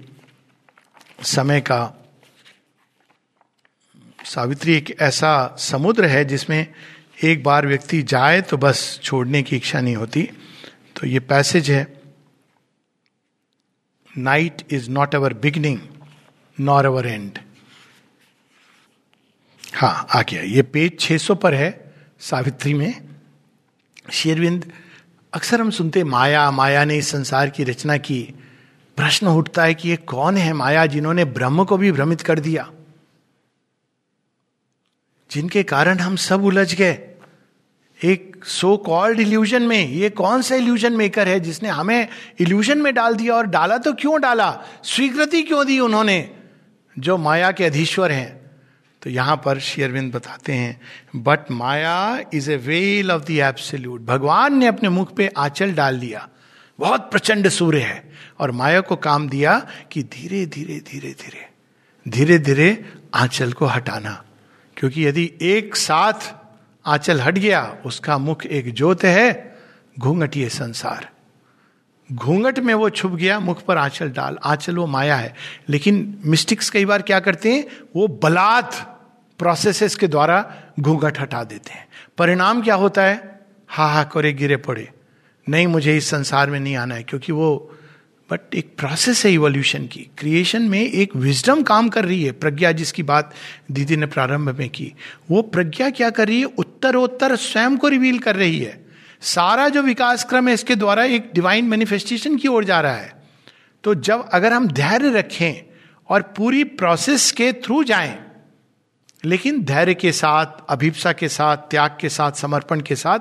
समय का सावित्री एक ऐसा समुद्र है जिसमें एक बार व्यक्ति जाए तो बस छोड़ने की इच्छा नहीं होती। तो ये पैसेज है night is not our beginning nor our end हाँ आ गया ये पेज 600 पर है सावित्री में। शेरविंद, अक्सर हम सुनते माया माया ने इस संसार की रचना की। प्रश्न उठता है कि ये कौन है माया जिन्होंने ब्रह्म को भी भ्रमित कर दिया? जिनके कारण हम सब उलझ गए। एक सो कॉल्ड इल्यूजन में, ये कौन सा इल्यूजन मेकर है जिसने हमें इल्यूजन में डाल दिया और डाला तो क्यों डाला? स्वीकृति क्यों दी उन्होंने? जो माया के अधीश्वर हैं। तो यहाँ पर शेयरविंद बताते हैं but maya is a veil of the absolute भगवान ने अपने मुख पे आंचल डाल दिया। बहुत प्रचंड सूर्य है। और माया को काम दिया कि धीरे धीरे धीरे धीरे धीरे धीरे आंचल को हटाना। क्योंकि यदि एक साथ आंचल हट गया, उसका मुख एक ज्योत है, घूंघट ये संसार। घूंघट में वो छुप गया, मुख पर आंचल डाल, आंचल वो माया है। लेकिन मिस्टिक्स कई बार क्या करते हैं? वो बलात् प्रोसेसेस के द्वारा घूंघट हटा देते हैं। परिणाम क्या होता है? हा हा करे गिरे पड़े। नहीं, मुझे इस संसार में नहीं आना है, क्योंकि वो बट एक प्रोसेस है इवोल्यूशन की। क्रिएशन में एक विजडम काम कर रही है, प्रज्ञा जिसकी बात दीदी ने प्रारंभ में की। वो प्रज्ञा क्या कर रही है? उत्तरोत्तर स्वयं को रिवील कर रही है। सारा जो विकास क्रम है, इसके द्वारा एक डिवाइन मैनिफेस्टेशन की ओर जा रहा है। तो जब अगर हम धैर्य रखें और पूरी प्रोसेस के थ्रू जाएँ, लेकिन धैर्य के साथ, अभिप्सा के साथ, त्याग के साथ, समर्पण के साथ,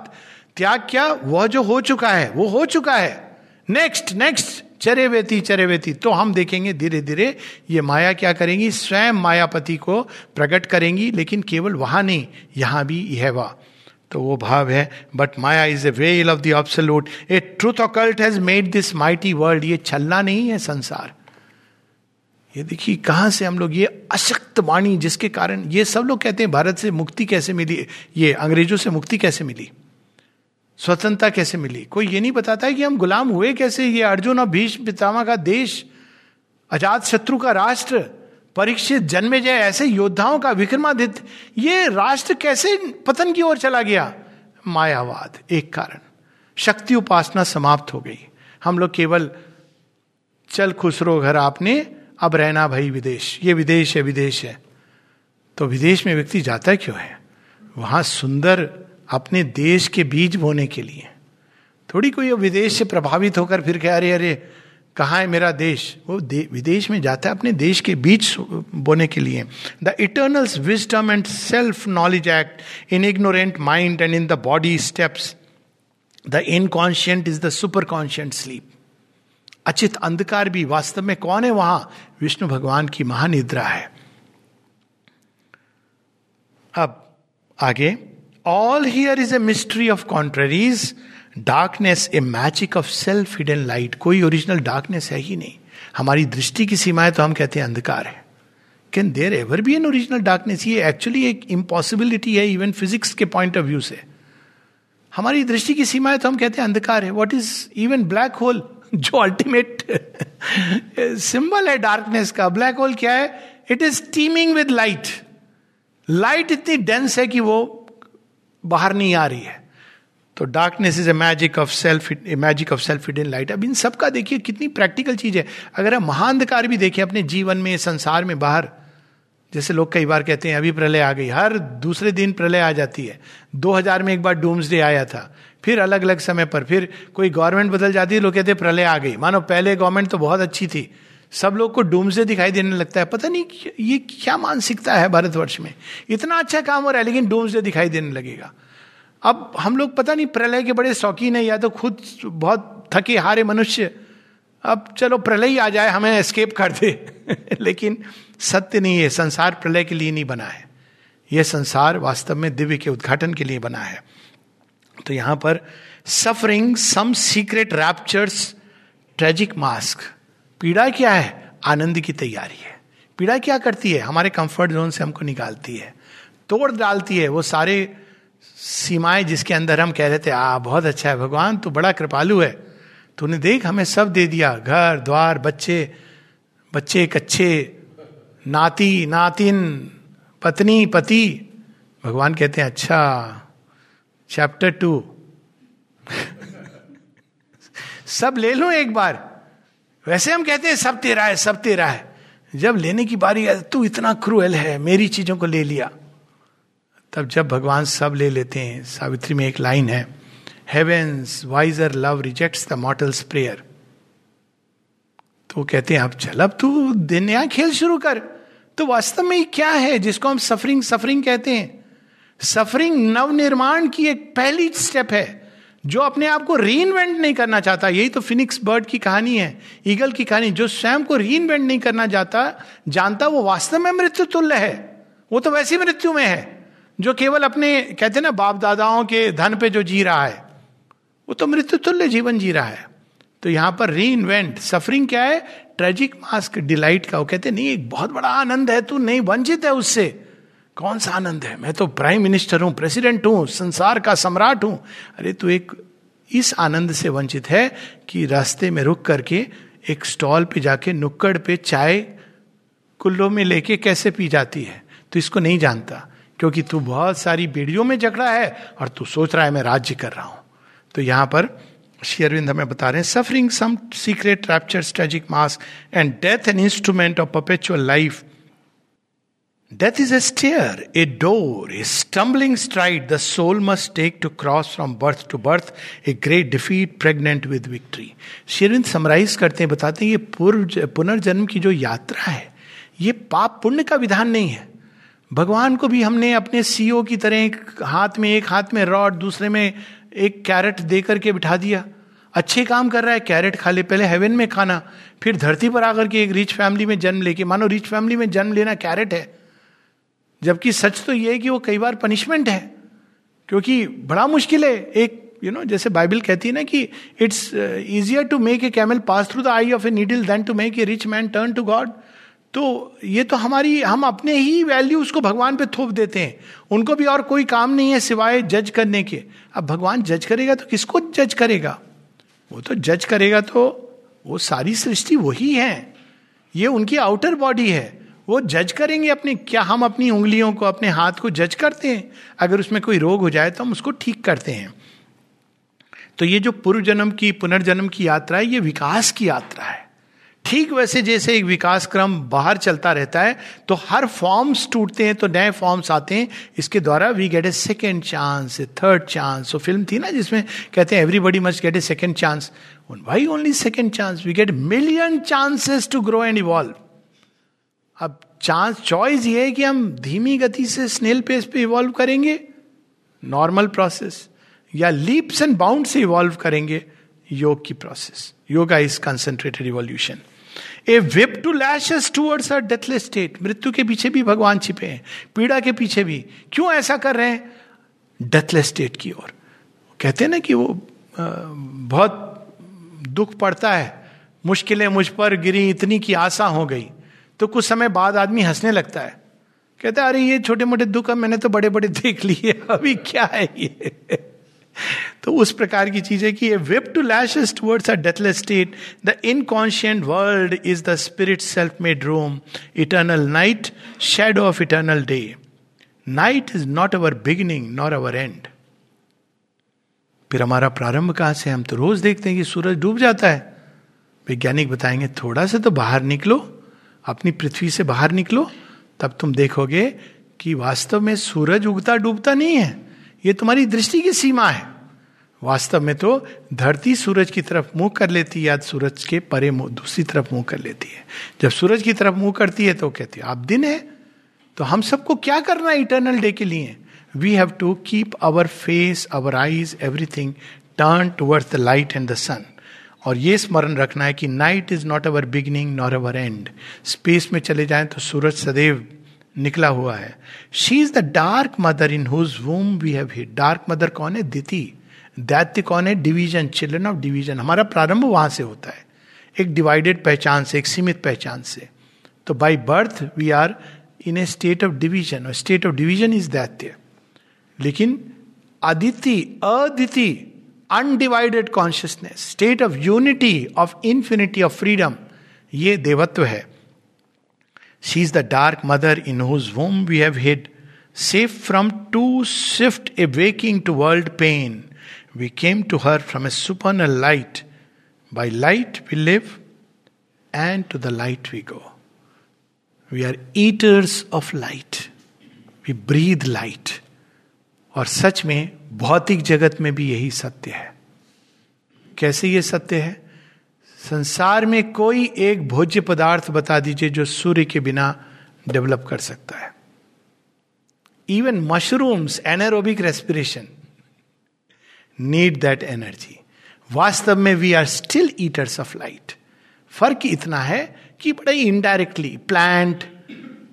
त्याग क्या? वह जो हो चुका है, वो हो चुका है। नेक्स्ट नेक्स्ट चरे वेती चरे वेती तो हम देखेंगे धीरे धीरे ये माया क्या करेंगी, स्वयं मायापति को प्रकट करेंगी, लेकिन केवल वहाँ नहीं, यहाँ भी यह वह तो वो भाव है but maya is a veil of the absolute a truth occult has made this mighty world ये छलना नहीं है संसार। ये देखिए, कहाँ से हम लोग ये अशक्त वाणी, जिसके कारण ये सब लोग कहते हैं, भारत से मुक्ति कैसे मिली? ये अंग्रेज़ों से मुक्ति कैसे मिली? स्वतंत्रता कैसे मिली? कोई ये नहीं बताता है कि हम गुलाम हुए कैसे? ये अर्जुन और भीष्म पितामा का देश, अजात शत्रु का राष्ट्र, परीक्षित जन्मे जय ऐसे योद्धाओं का विक्रमादित्य, ये राष्ट्र कैसे पतन की ओर चला गया? मायावाद, एक कारण। शक्ति उपासना समाप्त हो गई। हम लोग केवल, चल खुसरो घर आपने, अब रहना भाई विदेश। ये विदेश है विदेश है। तो विदेश में व्यक्ति जाता क्यों है? वहाँ सुंदर अपने देश के बीज बोने के लिए। थोड़ी कोई विदेश से प्रभावित होकर फिर कह अरे अरे कहाँ है मेरा देश? वो दे, विदेश में जाता है अपने देश के बीच बोने के लिए। The eternal's wisdom and self knowledge act in ignorant mind and in the body steps the inconscient is the superconscient sleep अचित अंधकार भी वास्तव में कौन है वहाँ विष्णु भगवान की महानिद्रा है अब आगे। All here is a mystery of contraries darkness a magic of self hidden light कोई ओरिजिनल डार्कनेस है ही नहीं। हमारी दृष्टि की सीमाएँ तो हम कहते हैं अंधकार है। Can there ever be an original darkness ये एक्चुअली एक इम्पॉसिबिलिटी है इवन फिजिक्स के पॉइंट ऑफ़ व्यू से। हमारी दृष्टि की सीमाएँ तो हम कहते हैं अंधकार है। What is even black hole जो अल्टीमेट सिंबल है डार्कनेस का। ब्लैक होल क्या है? It is teeming with light light इतनी डेंस है कि वो बाहर नहीं आ रही है। तो darkness is a magic of self magic of self hidden light अब इन सबका देखिए कितनी प्रैक्टिकल चीज़ है। अगर हम महाअंधकार भी देखें अपने जीवन में, संसार में बाहर, जैसे लोग कई बार कहते हैं, अभी प्रलय आ गई, हर दूसरे दिन प्रलय आ जाती है। 2000 में एक बार डूम्स डे आया था, फिर अलग अलग समय पर, फिर कोई गवर्नमेंट बदल जाती है, लोग कहते प्रलय आ गई। मानो पहले गवर्नमेंट तो बहुत अच्छी थी सब लोग को डूम से दिखाई देने लगता है। पता नहीं ये क्या मानसिकता है भारतवर्ष में। इतना अच्छा काम हो रहा है, लेकिन डूम से दिखाई देने लगेगा। अब हम लोग पता नहीं, प्रलय के बड़े शौकीन है या तो खुद बहुत थके हारे मनुष्य। अब चलो प्रलय आ जाए, हमें एस्केप कर दे। लेकिन सत्य नहीं है, संसार प्रलय के लिए नहीं बना है। यह संसार वास्तव में दिव्य के उद्घाटन के लिए बना है। तो यहाँ पर suffering some secret raptures tragic mask पीड़ा क्या है? आनंद की तैयारी है। पीड़ा क्या करती है? हमारे कंफर्ट जोन से हमको निकालती है। तोड़ डालती है। वो सारे सीमाएँ जिसके अंदर हम कह रहे थे, आ, बहुत अच्छा है भगवान, तू बड़ा कृपालु है। तूने देख, हमें सब दे दिया। घर, द्वार, बच्चे बच्चे, कच्चे, नाती, नातिन, पत्नी, पति। भगवान कहते हैं अच्छा चैप्टर टू सब ले लो एक बार। वैसे हम कहते हैं, सब तेरा है, सब तेरा है। जब लेने की बारी है तू इतना क्रूएल है, मेरी चीज़ों को ले लिया। तब जब भगवान सब ले लेते हैं, सावित्री में एक लाइन है heaven's wiser love rejects the mortal's prayer तो कहते हैं, अब चल, अब तू नया खेल शुरू कर। तो वास्तव में क्या है जिसको हम सफरिंग सफरिंग कहते हैं? सफरिंग नव निर्माण की एक पहली स्टेप है। जो अपने आप को री नहीं करना चाहता, यही तो फिनिक्स बर्ड की कहानी है ईगल की कहानी, जो स्वयं को री नहीं करना चाहता जानता वो वास्तव में मृत्यु तुल्य है, वो तो वैसी मृत्यु में है, जो केवल अपने, कहते हैं ना बाप दादाओं के धन पे जो जी रहा है, वो तो मृत्यु तुल्य जीवन जी रहा है। तो यहाँ पर री इन्वेंट सफरिंग क्या है? ट्रेजिक मास्क डिलाइट का, वो कहते नहीं, एक बहुत बड़ा आनंद है, तू नहीं वंचित है उससे। कौन सा आनंद है? मैं तो प्राइम मिनिस्टर हूँ प्रेसिडेंट हूँ, संसार का सम्राट हूँ। अरे तू एक, इस आनंद से वंचित है कि रास्ते में रुक करके एक स्टॉल पे जाके नुक्कड़ पे चाय कुल्लो में लेके कैसे पी जाती है? तो इसको नहीं जानता, क्योंकि तू बहुत सारी बेड़ियों में जकड़ा है और तू सोच रहा है मैं राज्य कर रहा हूँ। तो यहाँ पर शेयरविंद हमें बता रहे हैं suffering some secret rapture tragic mask and death an instrument of perpetual life Death is a stair, a door, a stumbling stride the soul must take to cross from birth to birth, a great defeat pregnant with victory. Sri Aurobindo summarise करते हैं बताते हैं ये पूर्व पुनर्जन्म की जो यात्रा है ये पाप पुण्य का विधान नहीं है। भगवान को भी हमने अपने सीओ की तरह एक हाथ में एक हाथ में रॉड दूसरे में एक कैरेट दे करके बिठा दिया। अच्छे काम कर रहा है कैरेट खा ले पहले हेवन में खाना फिर धरती पर आकर के एक रिच फैमिली में जन्म लेके मानो रिच फैमिली में जन्म लेना कैरेट है। जबकि सच तो यह है कि वो कई बार पनिशमेंट है। क्योंकि बड़ा मुश्किल है। एक यू you नो know, जैसे बाइबल कहती है ना कि it's easier to make a camel pass through the eye of a needle than to make a rich man turn to God तो ये तो हमारी हम अपने ही वैल्यू उसको भगवान पे थोप देते हैं। उनको भी और कोई काम नहीं है सिवाय जज करने के। अब भगवान जज करेगा तो किसको जज करेगा? वो तो जज करेगा तो वो सारी सृष्टि वही है। ये उनकी आउटर बॉडी है। वो जज करेंगे अपने, क्या हम अपनी उंगलियों को, अपने हाथ को जज करते हैं? अगर उसमें कोई रोग हो जाए तो हम उसको ठीक करते हैं। तो ये जो पूर्व जन्म की, पुनर्जन्म की यात्रा है, ये विकास की यात्रा है। ठीक वैसे जैसे एक विकास क्रम बाहर चलता रहता है तो हर फॉर्म्स टूटते हैं तो नए फॉर्म्स आते हैं। इसके द्वारा we get a second chance a third chance वो फ़िल्म थी ना जिसमें कहते हैं everybody must get a second chance why only second chance we get million chances to grow and evolve अब चांस चॉइस ये है कि हम धीमी गति से स्नेल पेस पे इवॉल्व करेंगे नॉर्मल प्रोसेस या लीप्स एंड बाउंड से इवॉल्व करेंगे योग की process yoga is concentrated evolution a whip to lash towards a deathless state मृत्यु के पीछे भी भगवान छिपे हैं, पीड़ा के पीछे भी। क्यों ऐसा कर रहे हैं? डेथलेस स्टेट की ओर। कहते हैं ना कि वो बहुत दुख पड़ता है। मुश्किलें मुझ पर गिरी, इतनी की आशा हो गई। तो कुछ समय बाद आदमी हंसने लगता है। कहता है, अरे, ये छोटे मोटे दुख मैंने तो बड़े बड़े देख लिए, अभी क्या है ये? तो उस प्रकार की चीज़ है कि whip to lash towards a deathless state the inconscient world is the spirit self made room eternal night shadow of eternal day night is not our beginning nor our end फिर हमारा प्रारंभ कहाँ से हम तो रोज देखते हैं कि सूरज डूब जाता है। वैज्ञानिक बताएँगे, थोड़ा सा तो बाहर निकलो अपनी पृथ्वी से बाहर निकलो, तब तुम देखोगे कि वास्तव में सूरज उगता डूबता नहीं है। ये तुम्हारी दृष्टि की सीमा है। वास्तव में तो धरती सूरज की तरफ़ मुँह कर लेती है, या सूरज के परे दूसरी तरफ़ मुँह कर लेती है। जब सूरज की तरफ़ मुँह करती है तो कहती है, आप दिन है तो हम सबको क्या करना है इटर्नल डे के लिए? We have to keep our face our eyes everything turn towards the light and the sun और ये स्मरण रखना है कि night is not our beginning nor our end space में चले जाएँ तो सूरज सदैव निकला हुआ है। She is the dark mother in whose womb we have hit dark mother कौन है? दिति दैत्य कौन है? डिवीज़न चिल्ड्रन ऑफ़ डिवीज़न हमारा प्रारंभ वहाँ से होता है। एक डिवाइडेड पहचान से, एक सीमित पहचान से। तो by birth we are in a state of division और स्टेट ऑफ़ डिवीज़न इज़ दैत्य लेकिन Aditi Aditi undivided consciousness state of unity of infinity of freedom ये देवत्व है she is the dark mother in whose womb we have hid safe from to swift a waking to world pain we came to her from a super light by light we live and to the light we go we are eaters of light we breathe light और सच में भौतिक जगत में भी यही सत्य है। कैसे ये सत्य है? संसार में कोई एक भोज्य पदार्थ बता दीजिए जो सूर्य के बिना डेवलप कर सकता है। Even mushrooms anaerobic respiration need that energy वास्तव में we are still eaters of light फ़र्क इतना है कि बड़े इनडायरेक्टली प्लांट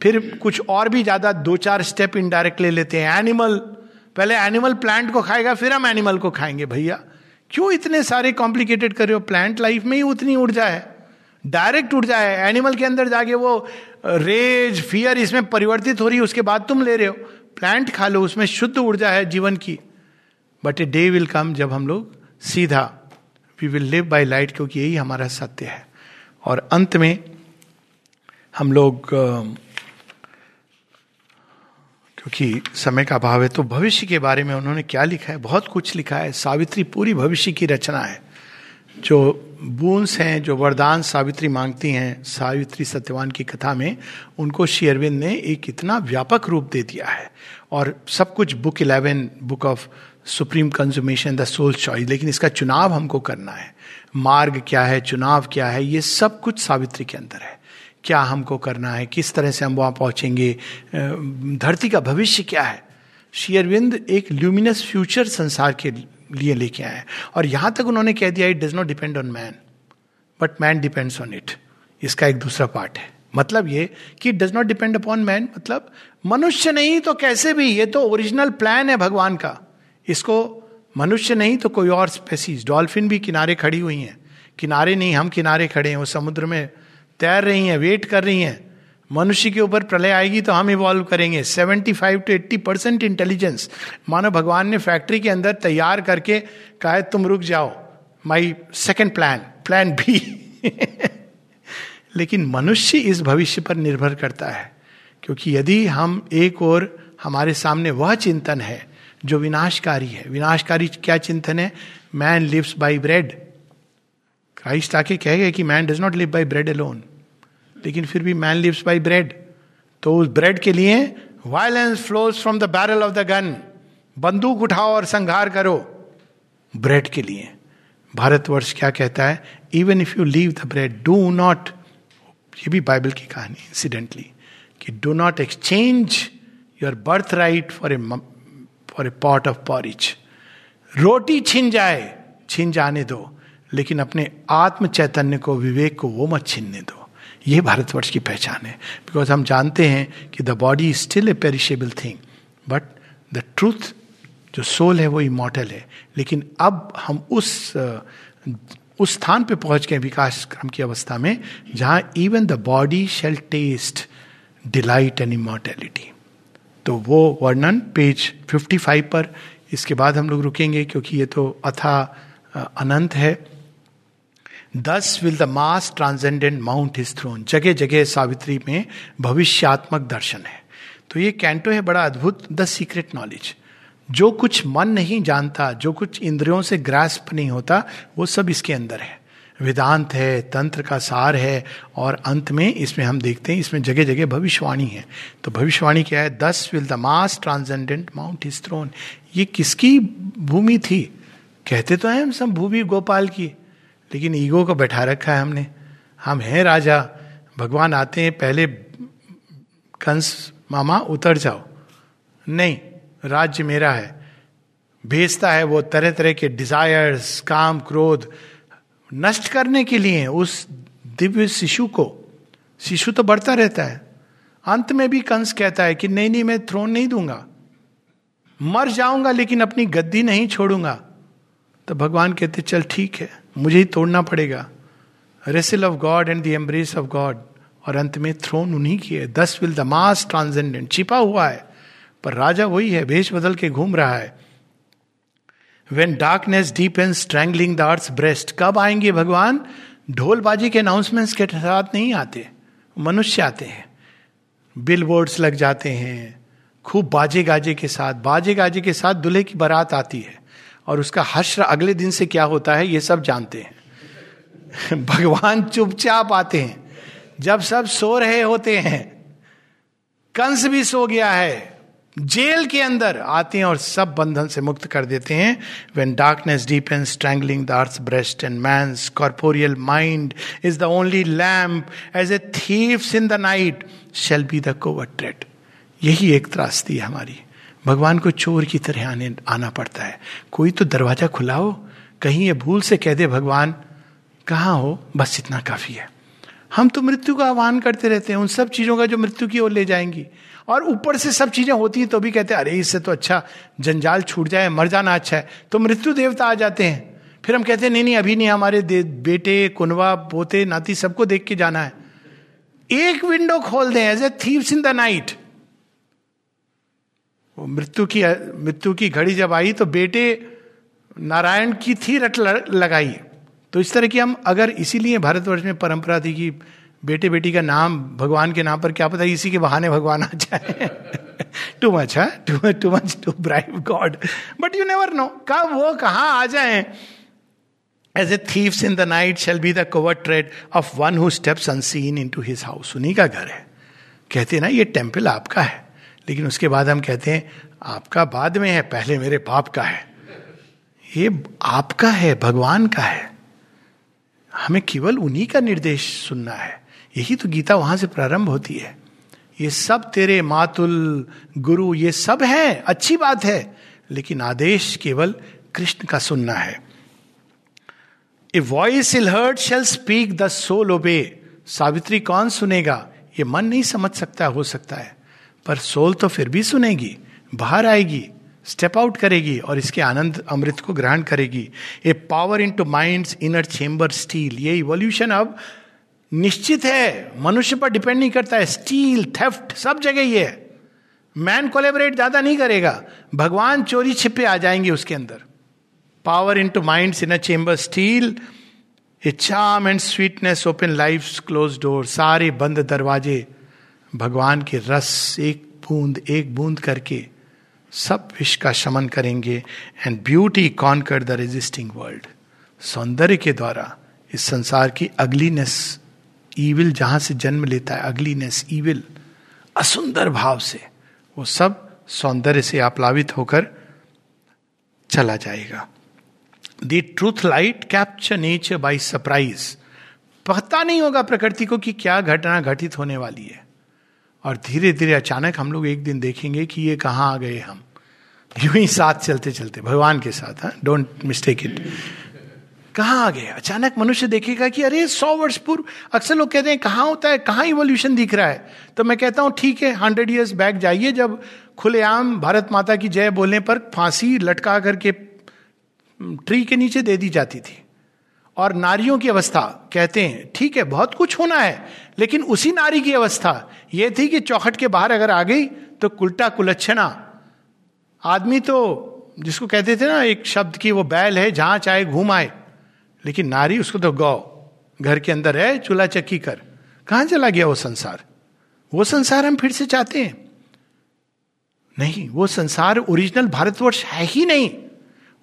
फिर कुछ और भी ज़्यादा दो चार स्टेप इनडायरेक्ट ले लेते हैं। एनिमल पहले एनिमल प्लांट को खाएगा, फिर हम एनिमल को खाएँगे, भैया। क्यों इतने सारे कॉम्प्लिकेटेड कर रहे हो? प्लांट लाइफ में ही उतनी ऊर्जा है। डायरेक्ट ऊर्जा है। एनिमल के अंदर जाके वो रेज फियर इसमें परिवर्तित हो रही है, उसके बाद तुम ले रहे हो। प्लांट खा लो, उसमें शुद्ध ऊर्जा है जीवन की। But a day will come जब हम लोग सीधा we will live by light क्योंकि यही हमारा सत्य है। और अंत में हम लोग क्योंकि समय का अभाव है तो भविष्य के बारे में उन्होंने क्या लिखा है? बहुत कुछ लिखा है। सावित्री पूरी भविष्य की रचना है। जो बूंस हैं, जो वरदान सावित्री मांगती हैं, सावित्री सत्यवान की कथा में, उनको शेयरविंद ने एक इतना व्यापक रूप दे दिया है। और सब कुछ book eleven, book of supreme consummation, the soul choice, लेकिन इसका चुनाव हमको करना है। मार्ग क्या है, चुनाव क्या है, ये सब कुछ सावित्री के अंदर है। क्या हमको करना है, किस तरह से हम वहाँ पहुँचेंगे धरती का भविष्य क्या है? शेयरविंद एक ल्यूमिनस फ्यूचर संसार के लिए लेके आए और यहाँ तक उन्होंने कह दिया it does not depend on man but man depends on it इसका एक दूसरा पार्ट है। मतलब ये कि does not depend upon man मतलब मनुष्य नहीं तो कैसे भी, ये तो ओरिजिनल प्लान है भगवान का। इसको मनुष्य नहीं तो कोई और स्पेसीज डॉल्फिन भी किनारे खड़ी हुई हैं। किनारे नहीं, हम किनारे खड़े हैं, वो समुद्र में तैर रही हैं, वेट कर रही हैं। मनुष्य के ऊपर प्रलय आएगी तो हम इवॉल्व करेंगे। 75 टू 80 परसेंट इंटेलिजेंस मानो भगवान ने फैक्ट्री के अंदर तैयार करके कहा है, तुम रुक जाओ। My second plan plan B लेकिन मनुष्य इस भविष्य पर निर्भर करता है, क्योंकि यदि हम एक और हमारे सामने वह चिंतन है, जो विनाशकारी है। विनाशकारी क्या चिंतन है? Man lives by bread Christ आके कह गए कि man does not live by bread alone लेकिन फिर भी मैन लिव्स बाई ब्रेड तो उस ब्रेड के लिए violence flows from the barrel of the gun बंदूक उठाओ और संघार करो। ब्रेड के लिए। भारतवर्ष क्या कहता है? Even if you leave the bread do not ये भी बाइबल की कहानी इंसिडेंटली कि do not exchange your birthright for a for a pot of porridge रोटी छिन जाए, छिन जाने दो। लेकिन अपने आत्म चैतन्य को, विवेक को वो मत छीनने दो। ये भारतवर्ष की पहचान है। बिकॉज़ हम जानते हैं कि the body is still a perishable thing but the truth जो सोल है, वो इमोटल है। लेकिन अब हम उस उस स्थान पे पहुँच गए विकास क्रम की अवस्था में, जहाँ even the body shall taste delight and immortality तो वो वर्णन पेज 55 पर, इसके बाद हम लोग रुकेंगे, क्योंकि ये तो अथा अनंत है। Thus will the masked transcendent mount his throne जगह जगह सावित्री में भविष्यात्मक दर्शन है। तो ये कैंटो है, बड़ा अद्भुत द सीक्रेट नॉलेज जो कुछ मन नहीं जानता, जो कुछ इंद्रियों से ग्रास्प नहीं होता, वो सब इसके अंदर है। वेदांत है, तंत्र का सार है, और अंत में इसमें हम देखते हैं, इसमें जगह जगह भविष्यवाणी है। तो भविष्यवाणी क्या है? Thus will the masked transcendent mount his throne ये किसकी भूमि थी? कहते तो हैं हम सब भूमि गोपाल की। लेकिन ईगो को बैठा रखा है हमने। हम हैं राजा, भगवान आते हैं, पहले कंस मामा उतर जाओ। नहीं, राज्य मेरा है। भेजता है वो तरह तरह के डिजायर्स काम, क्रोध नष्ट करने के लिए उस दिव्य शिशु को। शिशु तो बढ़ता रहता है। अंत में भी कंस कहता है कि नहीं नहीं, मैं थ्रोन नहीं दूँगा। मर जाऊँगा, लेकिन अपनी गद्दी नहीं छोड़ूँगा। तो भगवान कहते, चल, ठीक है। मुझे ही तोड़ना पड़ेगा। Wrestle of God and the embrace of God और अंत में थ्रोन उन्हीं की है। Thus will the mass transcendent छिपा हुआ है, पर राजा वही है, भेष बदल के घूम रहा है। When darkness deep and strangling the earth breast कब आएँगे भगवान? ढोल बाजी के अनाउंसमेंट्स के साथ नहीं आते। मनुष्य आते हैं। बिल बोर्ड्स लग जाते हैं। खूब बाजे गाजे के साथ बाजे गाजे के साथ दूल्हे की बारात आती है। और उसका हश्र अगले दिन से क्या होता है, ये सब जानते हैं। भगवान चुपचाप आते हैं। जब सब सो रहे होते हैं, कंस भी सो गया है, जेल के अंदर आते हैं और सब बंधन से मुक्त कर देते हैं। When darkness deep and strangling the earth breast and मैं corporeal mind is the only lamp as a thieves in the night shall be the covert tread यही एक त्रास्ती है हमारी। भगवान को चोर की तरह आने, आना पड़ता है। कोई तो दरवाज़ा खुला हो कहीं ये भूल से कह दे, भगवान, कहाँ हो? बस इतना काफ़ी है। हम तो मृत्यु का आह्वान करते रहते हैं, उन सब चीज़ों का जो मृत्यु की ओर ले जाएँगी। और ऊपर से सब चीज़ें होती हैं तो भी कहते हैं, अरे, इससे तो अच्छा जंजाल छूट जाए, मर जाना अच्छा है। तो मृत्यु देवता आ जाते हैं। फिर हम कहते हैं, नहीं नहीं, अभी नहीं, हमारे बेटे, कुनवा, पोते, नाती सबको देख के जाना है। एक विंडो खोल दें as a thieves in the night मृत्यु की मृत्यु की घड़ी जब आई तो बेटे नारायण की थी रट लगाई। तो इस तरह की हम अगर इसीलिए भारतवर्ष में परंपरा थी कि बेटे, बेटी का नाम भगवान के नाम पर क्या पता इसी के बहाने भगवान आ जाए। टू मच है? Too much too much too bribe God but you never know कब वो कहा आ जाए? As a thieves in the night shall be the covert tread of one who steps unseen into his house उन्हीं का घर है। कहते ना, ये टेंपल आपका है। लेकिन उसके बाद हम कहते हैं, आपका बाद में है, पहले मेरे बाप का है। ये आपका है, भगवान का है। हमें केवल उन्हीं का निर्देश सुनना है। यही तो गीता वहाँ से प्रारंभ होती है। ये सब तेरे मातुल, गुरु, ये सब है, अच्छी बात है, लेकिन आदेश केवल कृष्ण का सुनना है। A voice ill heard shall speak the soul obey Savitri कौन सुनेगा? ये मन नहीं समझ सकता, हो सकता है। पर सोल तो फिर भी सुनेगी, बाहर आएगी स्टेप आउट करेगी और इसके आनंद अमृत को ग्रहण करेगी। A power into mind inner chamber steal ये इवोल्यूशन अब निश्चित है। मनुष्य पर डिपेंड नहीं करता है। स्टील थेफ्ट सब जगह ये है। मैन कोलेबरेट ज़्यादा नहीं करेगा। भगवान चोरी छिपे आ जाएँगे उसके अंदर। Power into mind in a chamber steal a charm and sweetness open life close door सारे बंद दरवाजे भगवान के रस, एक बूंद एक बूंद करके सब विष का शमन करेंगे। And beauty can cure the resisting world सौंदर्य के द्वारा इस संसार की अगलीनेस ईविल जहाँ से जन्म लेता है, अगलीनेस ईविल असुंदर भाव से, वो सब सौंदर्य से आप्लावित होकर चला जाएगा। The truth light capture nature by surprise पता नहीं होगा प्रकृति को कि क्या घटना घटित होने वाली है। और धीरे धीरे अचानक हम लोग एक दिन देखेंगे कि ये कहाँ आ गए हम। यूँ ही साथ चलते चलते भगवान के साथ हाँ? डोंट मिस्टेक इट कहाँ आ गए? अचानक मनुष्य देखेगा कि अरे, सौ वर्ष पूर्व अक्सर लोग कहते हैं, कहाँ होता है? कहाँ इवोल्यूशन दिख रहा है? तो मैं कहता हूँ, ठीक है हंड्रेड ईयर्स बैक जाइए, जब खुलेआम भारत माता की जय बोलने पर फांसी लटका करके ट्री के नीचे दे दी जाती थी। और नारियों की अवस्था कहते हैं, ठीक है, बहुत कुछ होना है, लेकिन उसी नारी की अवस्था यह थी कि चौखट के बाहर अगर आ गई तो कुलटा कुलच्छना। आदमी तो जिसको कहते थे ना, एक शब्द की वो बैल है, जहाँ चाहे घूम आए, लेकिन नारी उसको तो गौ, घर के अंदर है, चूल्हा चक्की कर। कहाँ चला गया वो संसार? वो संसार हम फिर से चाहते हैं। नहीं, वो संसार ओरिजिनल भारतवर्ष है ही नहीं।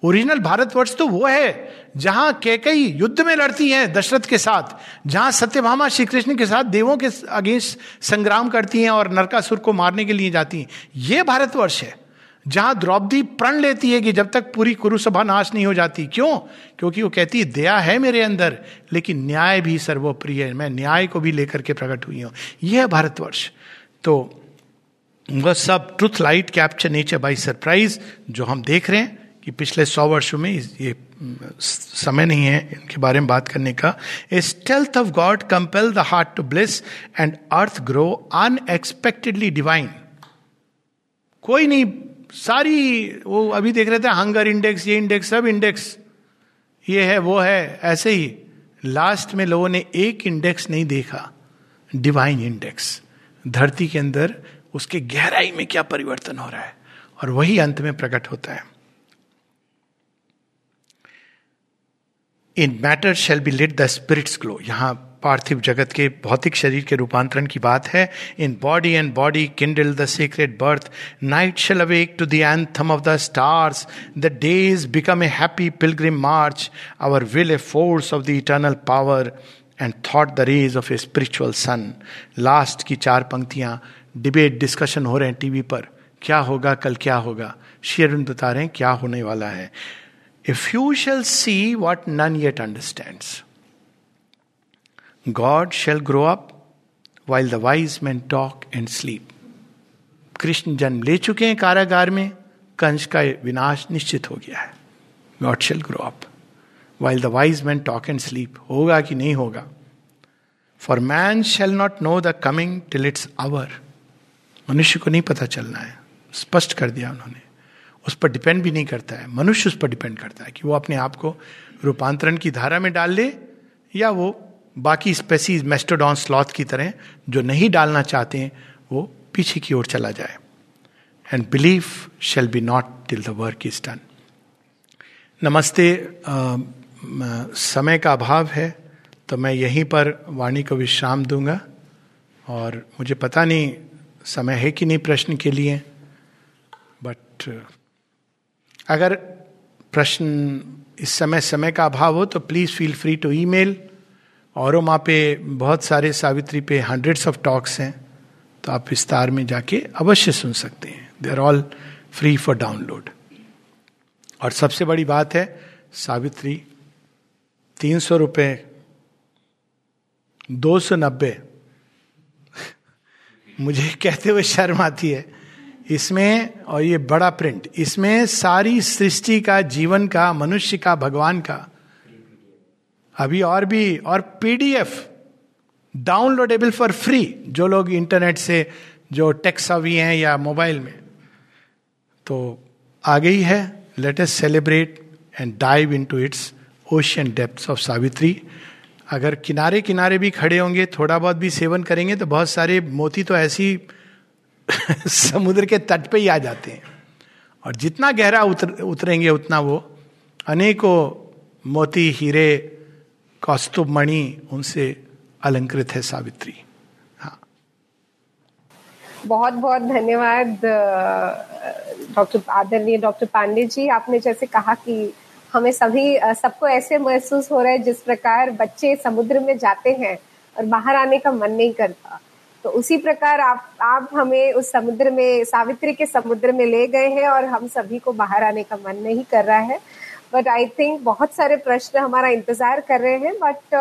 ओरिजिनल भारतवर्ष तो वो है, जहाँ कैकई युद्ध में लड़ती हैं दशरथ के साथ, जहाँ सत्यभामा श्री कृष्ण के साथ देवों के अगेंस्ट संग्राम करती हैं और नरकासुर को मारने के लिए जाती हैं। ये भारतवर्ष है, जहाँ द्रौपदी प्रण लेती है कि जब तक पूरी कुरुसभा नाश नहीं हो जाती। क्यों? क्योंकि वो कहती है, दया है मेरे अंदर, लेकिन न्याय भी सर्वोप्रिय है। मैं न्याय को भी लेकर के प्रकट हुई हूँ। यह है भारतवर्ष। तो वह सब truth light capture nature by surprise, जो हम देख रहे हैं कि पिछले सौ वर्षों में ये, समय नहीं है इनके बारे में बात करने का। A stealth of God compel the heart to bliss and earth grow unexpectedly divine कोई नहीं, सारी वो अभी देख रहे थे हंगर इंडेक्स ये इंडेक्स सब इंडेक्स ये है, वो है, ऐसे ही। लास्ट में लोगों ने एक इंडेक्स नहीं देखा डिवाइन इंडेक्स धरती के अंदर उसके गहराई में क्या परिवर्तन हो रहा है? और वही अंत में प्रकट होता है। In matter shall be lit the spirit's glow यहाँ पार्थिव जगत के भौतिक शरीर के रूपांतरण की बात है। In body and body kindle the secret birth night shall awake to the anthem of the stars the days become a happy pilgrim march our will a force of the eternal power and thought the rays of a spiritual sun last की चार पंक्तियाँ। Debate discussion हो रहे हैं TV पर। क्या होगा, कल क्या होगा? शेयर बता रहे हैं क्या होने वाला है? If you shall see what none yet understand God shall grow up while the wise man talk and sleep Krishna जन्म ले चुके हैं कारागार में कंस का विनाश निश्चित हो गया है God shall grow up while the wise man talk and sleep होगा कि नहीं होगा for man shall not know the coming till its hour मनुष्य को नहीं पता चलना है स्पष्ट कर दिया उन्होंने उस पर डिपेंड भी नहीं करता है। मनुष्य उस पर डिपेंड करता है कि वो अपने आप को रूपांतरण की धारा में डाल ले या वो बाकी स्पेसीज मेस्टोडॉन स्लॉथ की तरह जो नहीं डालना चाहते हैं वो पीछे की ओर चला जाए। And belief shall be not till the work is done नमस्ते आ, समय का अभाव है तो मैं यहीं पर वाणी को विश्राम दूँगा। और मुझे पता नहीं समय है कि नहीं प्रश्न के लिए बट अगर प्रश्न इस समय समय का अभाव हो तो please feel free to email और वहाँ पे बहुत सारे सावित्री पे हंड्रेड्स ऑफ़ टॉक्स हैं तो आप विस्तार में जाके अवश्य सुन सकते हैं। They are all free for download और सबसे बड़ी बात है, सावित्री तीन सौ रुपये दो सौ नब्बे, मुझे कहते हुए शर्म आती है। इसमें, और ये बड़ा प्रिंट इसमें सारी सृष्टि का, जीवन का, मनुष्य का, भगवान का। अभी और भी, और पीडीएफ डाउनलोडेबल फॉर फ्री जो लोग इंटरनेट से, जो टेक्स अवी हैं या मोबाइल में। तो आ गई है let's celebrate and dive into its ocean depth of Savitri अगर किनारे किनारे भी खड़े होंगे, थोड़ा बहुत भी सेवन करेंगे तो बहुत सारे मोती तो ऐसी समुद्र के तट पे ही आ जाते हैं। और जितना गहरा उतर, उतरेंगे उतना वो अनेकों मोती, हीरे, कौस्तुभ मणि उनसे अलंकृत है सावित्री। हाँ। बहुत बहुत धन्यवाद डॉक्टर आदरणीय डॉक्टर पांडे जी। आपने जैसे कहा कि हमें सभी सबको ऐसे महसूस हो रहा है जिस प्रकार बच्चे समुद्र में जाते हैं और बाहर आने का मन नहीं करता। तो उसी प्रकार आप आप हमें उस समुद्र में सावित्री के समुद्र में ले गए हैं और हम सभी को बाहर आने का मन नहीं कर रहा है। बट आई थिंक बहुत सारे प्रश्न हमारा इंतज़ार कर रहे हैं बट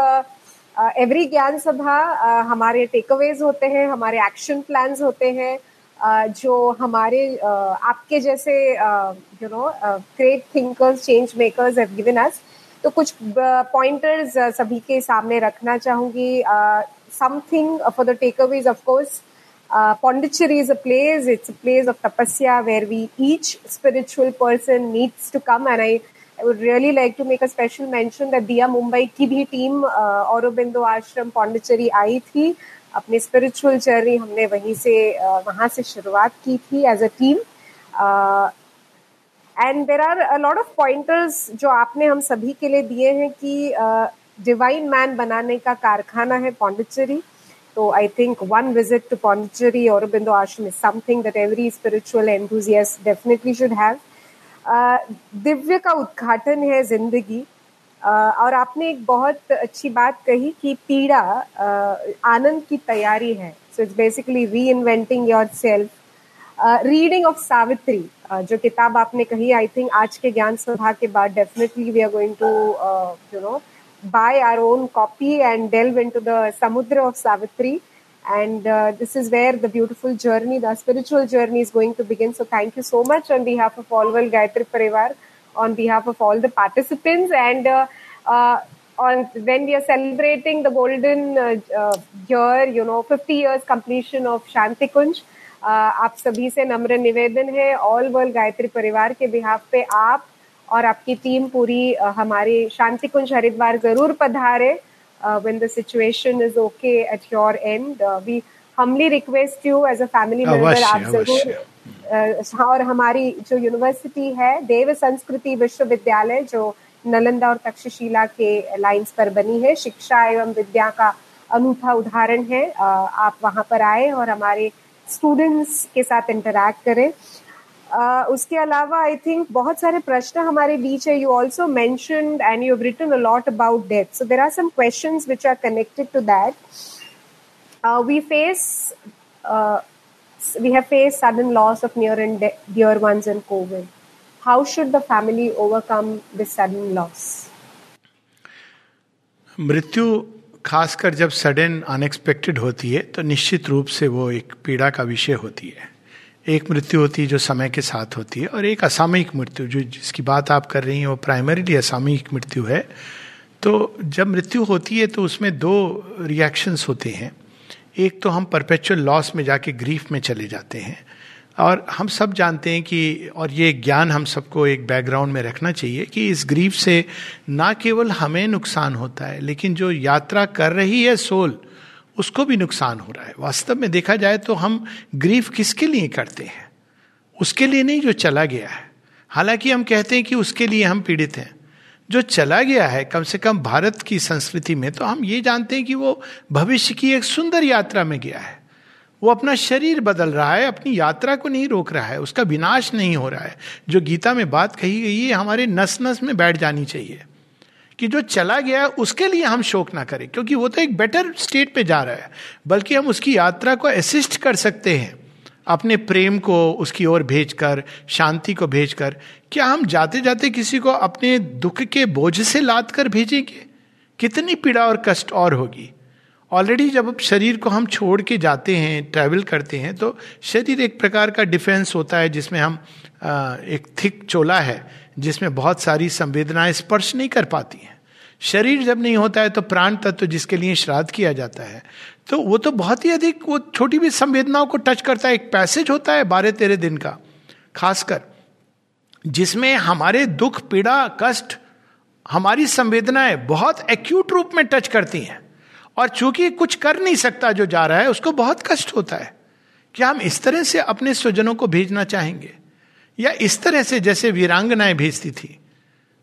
एवरी ज्ञान सभा uh, हमारे टेकअवेज होते हैं हमारे एक्शन प्लान्स होते हैं uh, जो हमारे uh, आपके जैसे you know great thinkers change makers have given us तो कुछ पॉइंटर्स सभी के सामने रखना चाहूँगी something for the takeaways, of course. Uh, Pondicherry is a place, it's a place of tapasya where we, each spiritual person needs to come. And I, I would really like to make a special mention that Diya Mumbai की भी team Aurobindo आश्रम पौंडिचेरी आई थी अपने spiritual journey हमने वहीं से वहाँ से शुरुआत की थी as a team and there are a lot of pointers जो आपने हम सभी के लिए दिए हैं कि डिवाइन मैन बनाने का कारखाना है पौंडिचेरी तो I think one visit to Pondicherry Aurobindo Ashram is something that every spiritual enthusiast definitely should have Divya का उद्घाटन है ज़िंदगी. Uh, और आपने एक बहुत अच्छी बात कही कि पीड़ा uh, आनंद की तैयारी है. So it's basically reinventing yourself reading of Savitri जो किताब आपने कही आई थिंक आज के ज्ञान सभा के बाद definitely we are going to you know buy our own copy and delve into the समुद्र of Savitri and uh, this is where the beautiful journey the spiritual journey is going to begin so thank you so much on behalf of all world gayatri parivar on behalf of all the participants and uh, uh, on when we are celebrating the golden year you know 50 years completion of shanti kunj आप सभी से नम्र निवेदन है all world Gayatri Parivar के behalf पे आप और आपकी टीम पूरी हमारे शांति कुंज हरिद्वार ज़रूर पधारे। when the situation is okay at your end we humbly request you as a family member आप ज़रूर और हमारी जो यूनिवर्सिटी है देव संस्कृति विश्वविद्यालय जो नलंदा और तक्षशिला के लाइंस पर बनी है शिक्षा एवं विद्या का अनूठा उदाहरण है। आप वहाँ पर आए और हमारे स्टूडेंट्स के साथ इंटरेक्ट करें। उसके अलावा आई थिंक बहुत सारे प्रश्न हमारे बीच है you also mention and you about death so there are some question which are connected to that we face we have faced sudden loss of near and dear ones in COVID. How should the family overcome this sudden loss? मृत्यु खासकर जब sudden unexpected होती है तो निश्चित रूप से वो एक पीड़ा का विषय होती है एक मृत्यु होती है जो समय के साथ होती है, और एक असामयिक मृत्यु जो जिसकी बात आप कर रही हैं, वो प्राइमरीली असामयिक मृत्यु है। तो जब मृत्यु होती है तो उसमें दो रिएक्शंस होते हैं। एक तो हम परपेचुअल लॉस में जाके ग्रीफ में चले जाते हैं, और हम सब जानते हैं कि, और ये ज्ञान हम सबको एक बैकग्राउंड में रखना चाहिए कि इस ग्रीफ से ना केवल हमें नुकसान होता है, लेकिन जो यात्रा कर रही है सोल उसको भी नुकसान हो रहा है। वास्तव में देखा जाए तो हम ग्रीफ किसके लिए करते हैं? उसके लिए नहीं, जो चला गया है। हालाँकि हम कहते हैं कि उसके लिए हम पीड़ित हैं। जो चला गया है, कम से कम भारत की संस्कृति में तो हम ये जानते हैं कि वो भविष्य की एक सुंदर यात्रा में गया है। वो अपना शरीर बदल रहा है, अपनी यात्रा को नहीं रोक रहा है, उसका विनाश नहीं हो रहा है। जो गीता में बात कही गई है, हमारे नस नस में बैठ जानी चाहिए। कि जो चला गया उसके लिए हम शोक ना करें, क्योंकि वो तो एक बेटर स्टेट पे जा रहा है। बल्कि हम उसकी यात्रा को असिस्ट कर सकते हैं, अपने प्रेम को उसकी ओर भेजकर, शांति को भेजकर। क्या हम जाते जाते किसी को अपने दुख के बोझ से लाद कर भेजेंगे? कितनी पीड़ा और कष्ट और होगी। ऑलरेडी जब शरीर को हम छोड़ के जाते हैं ट्रैवल करते हैं तो शरीर एक प्रकार का डिफेंस होता है, जिसमें हम एक थिक चोला है, जिसमें बहुत सारी संवेदनाएँ स्पर्श नहीं कर पाती हैं। शरीर जब नहीं होता है तो प्राण तत्व जिसके लिए श्राद्ध किया जाता है। तो वो तो बहुत ही अधिक, वो छोटी भी संवेदनाओं को टच करता है, एक पैसेज होता है बारह तेरह दिन का, खासकर, जिसमें हमारे दुख, पीड़ा, कष्ट, हमारी संवेदनाएँ बहुत एक्यूट रूप में टच करती हैं। और चूँकि कुछ कर नहीं सकता जो जा रहा है, उसको बहुत कष्ट होता है। क्या हम इस तरह से अपने स्वजनों को भेजना चाहेंगे? या इस तरह से जैसे वीरांगनाएँ भेजती थी,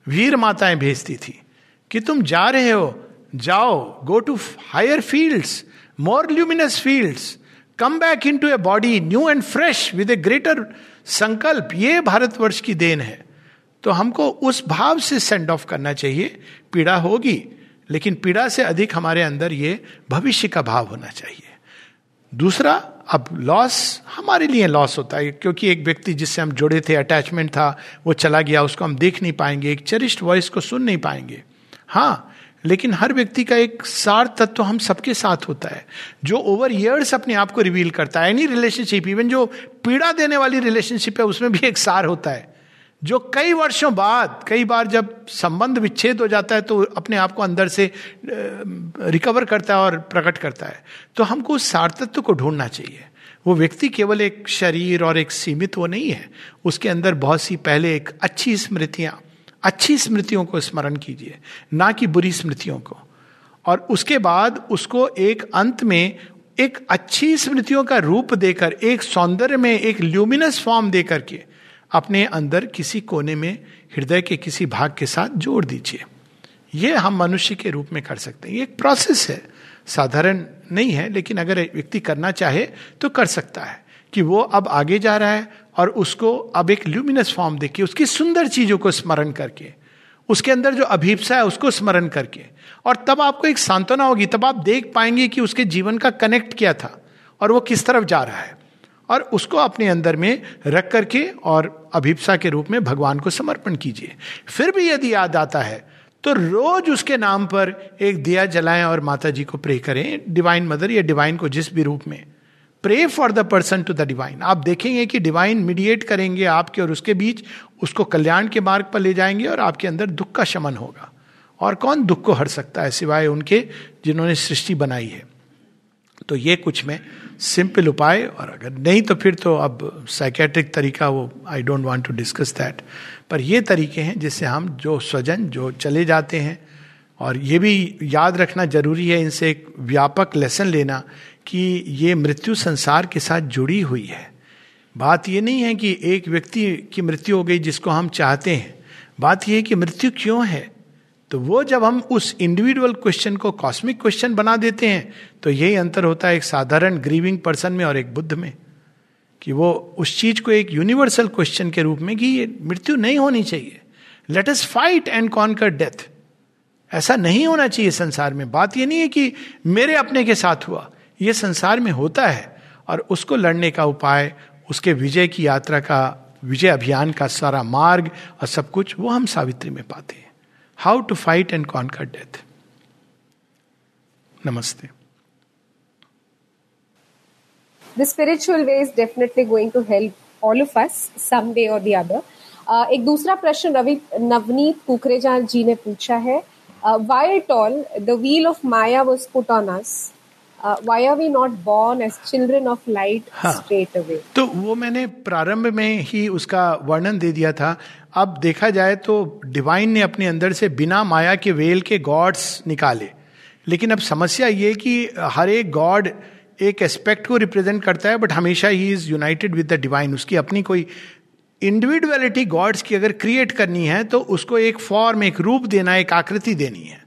वीर माताएँ भेजती थी कि तुम जा रहे हो, जाओ go to higher fields more luminous fields come back into a body new and fresh with a greater संकल्प। ये भारतवर्ष की देन है। तो हमको उस भाव से सेंड ऑफ़ करना चाहिए। पीड़ा होगी, लेकिन पीड़ा से अधिक हमारे अंदर ये भविष्य का भाव होना चाहिए। दूसरा, अब लॉस हमारे लिए लॉस होता है, क्योंकि एक व्यक्ति जिससे हम जुड़े थे अटैचमेंट था, वो चला गया, उसको हम देख नहीं पाएँगे, एक चरिष्ट वॉइस को सुन नहीं पाएँगे। हाँ लेकिन हर व्यक्ति का एक सार तत्व हम सबके साथ होता है, जो ओवर ईयर्स अपने आप को रिवील करता है। एनी रिलेशनशिप इवन जो पीड़ा देने वाली रिलेशनशिप है, उसमें भी एक सार होता है, जो कई वर्षों बाद, कई बार जब संबंध विच्छेद हो जाता है तो अपने आप को अंदर से रिकवर करता है और प्रकट करता है। तो हमको उस सार्थत्व को ढूंढना चाहिए। वो व्यक्ति केवल एक शरीर और एक सीमित वो नहीं है, उसके अंदर बहुत सी पहले एक अच्छी स्मृतियाँ अच्छी स्मृतियों को स्मरण कीजिए, ना कि बुरी स्मृतियों को। और उसके बाद उसको एक अंत में एक अच्छी स्मृतियों का रूप देकर, एक सौंदर्य में, एक ल्यूमिनस फॉर्म देकर के अपने अंदर किसी कोने में, हृदय के किसी भाग के साथ जोड़ दीजिए। ये हम मनुष्य के रूप में कर सकते हैं। ये एक प्रोसेस है। साधारण नहीं है, लेकिन अगर व्यक्ति करना चाहे तो कर सकता है कि वो अब आगे जा रहा है और उसको अब एक ल्यूमिनस फॉर्म देखिए, उसकी सुंदर चीज़ों को स्मरण करके, उसके अंदर जो अभीपसा है, उसको स्मरण करके। और तब आपको एक सांत्वना होगी, तब आप देख पाएँगे कि उसके जीवन का कनेक्ट क्या था और वो किस तरफ़ जा रहा है। और उसको अपने अंदर में रख करके और अभिप्सा के रूप में भगवान को समर्पण कीजिए। फिर भी यदि याद आता है तो रोज उसके नाम पर एक दिया जलाएँ और माता जी को प्रे करें डिवाइन मदर या डिवाइन को जिस भी रूप में। Pray for the person to the divine आप देखेंगे कि डिवाइन मीडिएट करेंगे आपके और उसके बीच, उसको कल्याण के मार्ग पर ले जाएँगे और आपके अंदर दुख का शमन होगा। और कौन दुख को हर सकता है सिवाय उनके जिन्होंने सृष्टि बनाई है? तो ये कुछ में सिंपल उपाय, और अगर नहीं तो फिर तो अब साइकेट्रिक तरीका वो I don't want to discuss that पर ये तरीके हैं जिससे हम जो स्वजन, जो चले जाते हैं, और ये भी याद रखना ज़रूरी है इनसे एक व्यापक लेसन लेना कि ये मृत्यु संसार के साथ जुड़ी हुई है। बात ये नहीं है कि एक व्यक्ति की मृत्यु हो गई जिसको हम चाहते हैं। बात यह है कि मृत्यु क्यों है? तो वो जब हम उस इंडिविजुअल क्वेश्चन को कॉस्मिक क्वेश्चन बना देते हैं तो यही अंतर होता है एक साधारण ग्रीविंग पर्सन में और एक बुद्ध में, कि वो उस चीज़ को एक यूनिवर्सल क्वेश्चन के रूप में कि ये मृत्यु नहीं होनी चाहिए। Let us fight and conquer death ऐसा नहीं होना चाहिए संसार में। बात ये नहीं है कि मेरे अपने के साथ हुआ। ये संसार में होता है और उसको लड़ने का उपाय उसके विजय की यात्रा का विजय अभियान का सारा मार्ग और सब कुछ वो हम सावित्री में पाते हैं। How to fight and conquer death नमस्ते। The spiritual way is definitely going to help all of us someday or the other. Uh, एक दूसरा प्रश्न रवि नवनीत कुकरेजा जी ने पूछा है why at all the wheel of maya was put on us why are we not born as children of light straight away तो वो मैंने प्रारंभ में ही उसका वर्णन दे दिया था। अब देखा जाए तो डिवाइन ने अपने अंदर से बिना माया के वेल के गॉड्स निकाले। लेकिन अब समस्या ये कि हर एक गॉड एक एस्पेक्ट को रिप्रेजेंट करता है बट हमेशा ही is united with the divine उसकी अपनी कोई इंडिविजुअलिटी गॉड्स की अगर क्रिएट करनी है तो उसको एक फॉर्म एक रूप देना एक आकृति देनी है।